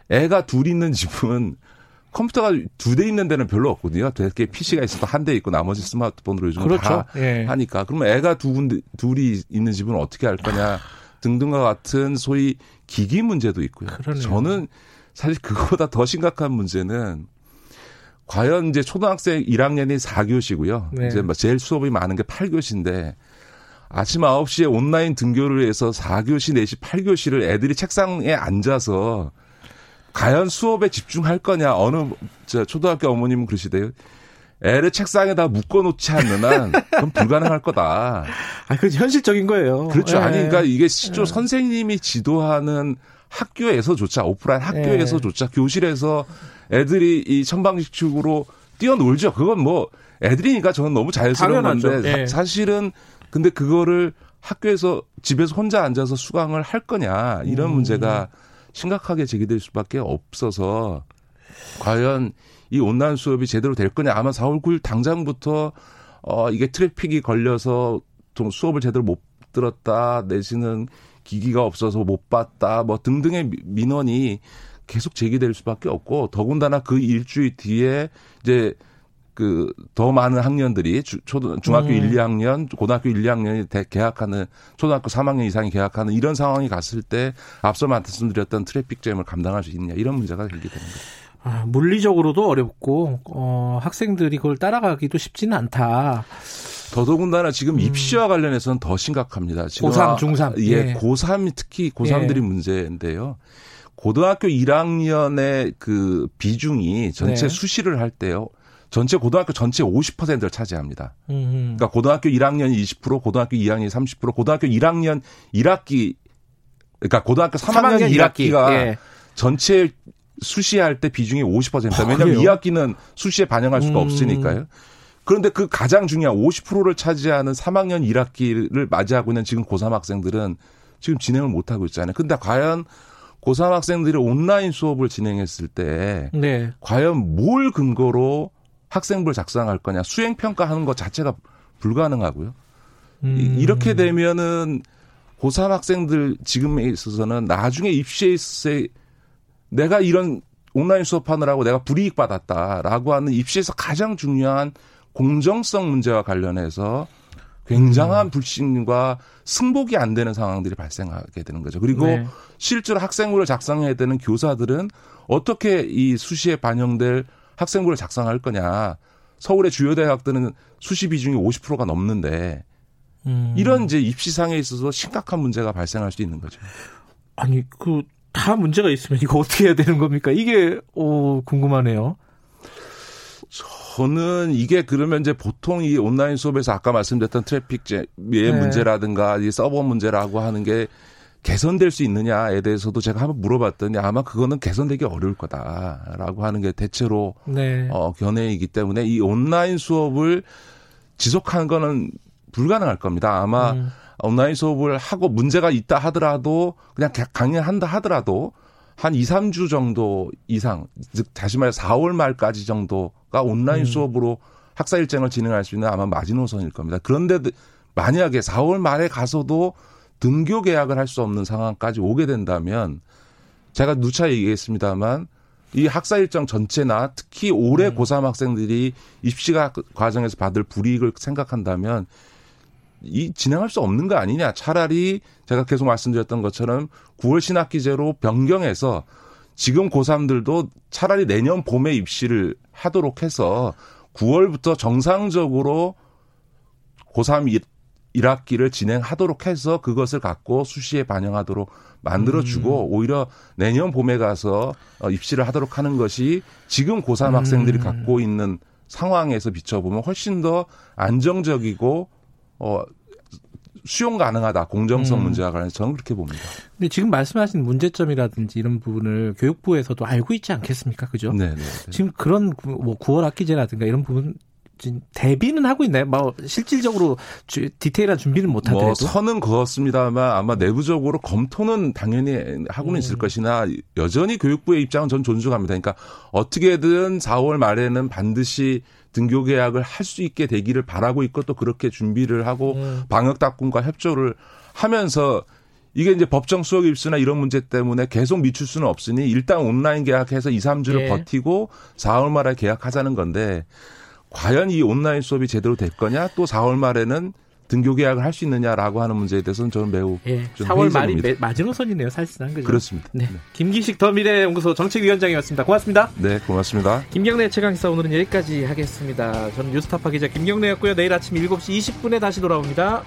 애가 둘 있는 집은 컴퓨터가 두 대 있는 데는 별로 없거든요. 되게 PC가 있어도 한 대 있고 나머지 스마트폰으로 요즘 그렇죠. 다 예. 하니까. 그러면 애가 두 분, 둘이 있는 집은 어떻게 할 거냐 등등과 같은 소위 기기 문제도 있고요. 그러네요. 저는 사실 그거보다 더 심각한 문제는 과연 이제 초등학생 1학년이 4교시고요. 네. 이제 뭐 제일 수업이 많은 게 8교시인데 아침 9시에 온라인 등교를 해서 4교시, 4시, 8교시를 애들이 책상에 앉아서 과연 수업에 집중할 거냐 어느 저 초등학교 어머님은 그러시대요. 애를 책상에다 묶어놓지 않는 한 그건 불가능할 거다. 아, 그 현실적인 거예요. 그렇죠. 예. 아니, 그러니까 이게 실제 예. 선생님이 지도하는 학교에서조차 오프라인 학교에서조차 예. 교실에서 애들이 이 천방지축으로 뛰어놀죠. 그건 뭐 애들이니까 저는 너무 자연스러운. 건데 예. 사실은 근데 그거를 학교에서 집에서 혼자 앉아서 수강을 할 거냐 이런 음. 문제가 심각하게 제기될 수밖에 없어서 과연 이 온라인 수업이 제대로 될 거냐 아마 4월 9일 당장부터 어 이게 트래픽이 걸려서 좀 수업을 제대로 못 들었다 내지는 기기가 없어서 못 봤다 뭐 등등의 민원이 계속 제기될 수밖에 없고 더군다나 그 일주일 뒤에 이제 그 더 많은 학년들이 주, 초등 중학교 음. 1, 2학년, 고등학교 1, 2학년이 대, 개학하는 초등학교 3학년 이상이 개학하는 이런 상황이 갔을 때 앞서 말씀드렸던 트래픽 잼을 감당할 수 있냐 이런 문제가 생기게 되는 거죠. 아, 물리적으로도 어렵고 어, 학생들이 그걸 따라가기도 쉽지는 않다. 더더군다나 지금 음. 입시와 관련해서는 더 심각합니다. 지금 고3, 중3. 예, 예. 고3이 특히 고3들이 예. 문제인데요. 고등학교 1학년의 그 비중이 전체 네. 수시를 할 때요. 전체 고등학교 전체 50%를 차지합니다. 음흠. 그러니까 고등학교 1학년이 20%, 고등학교 2학년이 30%, 고등학교 1학년 1학기 그러니까 고등학교 3학년, 3학년 1학기가 예. 전체 수시할 때 비중이 50%입니다. 아, 왜냐하면 그래요? 2학기는 수시에 반영할 수가 음. 없으니까요. 그런데 그 가장 중요한 50%를 차지하는 3학년 1학기를 맞이하고 있는 지금 고3 학생들은 지금 진행을 못하고 있잖아요. 근데 과연 고3 학생들이 온라인 수업을 진행했을 때 네. 과연 뭘 근거로 학생부를 작성할 거냐 수행 평가하는 것 자체가 불가능하고요. 음. 이렇게 되면은 고3 학생들 지금에 있어서는 나중에 입시에 있을 때 내가 이런 온라인 수업하느라고 내가 불이익 받았다라고 하는 입시에서 가장 중요한 공정성 문제와 관련해서 굉장한 음. 불신과 승복이 안 되는 상황들이 발생하게 되는 거죠. 그리고 네. 실제로 학생부를 작성해야 되는 교사들은 어떻게 이 수시에 반영될 학생부를 작성할 거냐. 서울의 주요 대학들은 수시 비중이 50%가 넘는데 음. 이런 이제 입시상에 있어서 심각한 문제가 발생할 수 있는 거죠. 아니 그 다 문제가 있으면 이거 어떻게 해야 되는 겁니까? 이게 오 궁금하네요. 저는 이게 그러면 이제 보통 이 온라인 수업에서 아까 말씀드렸던 트래픽의 네. 문제라든가 이 서버 문제라고 하는 게 개선될 수 있느냐에 대해서도 제가 한번 물어봤더니 아마 그거는 개선되기 어려울 거다라고 하는 게 대체로 네. 어, 견해이기 때문에 이 온라인 수업을 지속하는 거는 불가능할 겁니다. 아마 음. 온라인 수업을 하고 문제가 있다 하더라도 그냥 강의한다 하더라도 한 2, 3주 정도 이상, 즉 다시 말해 4월 말까지 정도가 온라인 음. 수업으로 학사 일정을 진행할 수 있는 아마 마지노선일 겁니다. 그런데 만약에 4월 말에 가서도 등교 계약을 할 수 없는 상황까지 오게 된다면 제가 누차 얘기했습니다만 이 학사 일정 전체나 특히 올해 음. 고3 학생들이 입시가 과정에서 받을 불이익을 생각한다면 이 진행할 수 없는 거 아니냐. 차라리 제가 계속 말씀드렸던 것처럼 9월 신학기제로 변경해서 지금 고3들도 차라리 내년 봄에 입시를 하도록 해서 9월부터 정상적으로 고3 1학기를 진행하도록 해서 그것을 갖고 수시에 반영하도록 만들어주고 음. 오히려 내년 봄에 가서 어, 입시를 하도록 하는 것이 지금 고3 음. 학생들이 갖고 있는 상황에서 비춰보면 훨씬 더 안정적이고 어, 수용 가능하다. 공정성 음. 문제와 관련해서 저는 그렇게 봅니다. 근데 지금 말씀하신 문제점이라든지 이런 부분을 교육부에서도 알고 있지 않겠습니까? 그죠? 네, 네. 네. 지금 그런 뭐 9월 학기제라든가 이런 부분 대비는 하고 있나요? 뭐 실질적으로 주, 디테일한 준비는 못 하더라도 뭐 선은 그었습니다만 아마 내부적으로 검토는 당연히 하고는 음. 있을 것이나 여전히 교육부의 입장은 전 존중합니다. 그러니까 어떻게든 4월 말에는 반드시 등교 계약을 할 수 있게 되기를 바라고 있고 또 그렇게 준비를 하고 음. 방역 당국과 협조를 하면서 이게 이제 법정 수업 입수나 이런 문제 때문에 계속 미출 수는 없으니 일단 온라인 계약해서 2, 3주를 예. 버티고 4월 말에 계약하자는 건데 과연 이 온라인 수업이 제대로 될 거냐 또 4월 말에는 등교 계약을 할 수 있느냐라고 하는 문제에 대해서는 저는 매우 예, 4월 말이 매, 마지노선이네요 사실상 그죠? 그렇습니다. 네. 네. 김기식 더미래연구소 정책위원장이었습니다. 고맙습니다. 네, 고맙습니다. 김경래 최강기사 오늘은 여기까지 하겠습니다. 저는 뉴스타파 기자 김경래였고요. 내일 아침 7시 20분에 다시 돌아옵니다.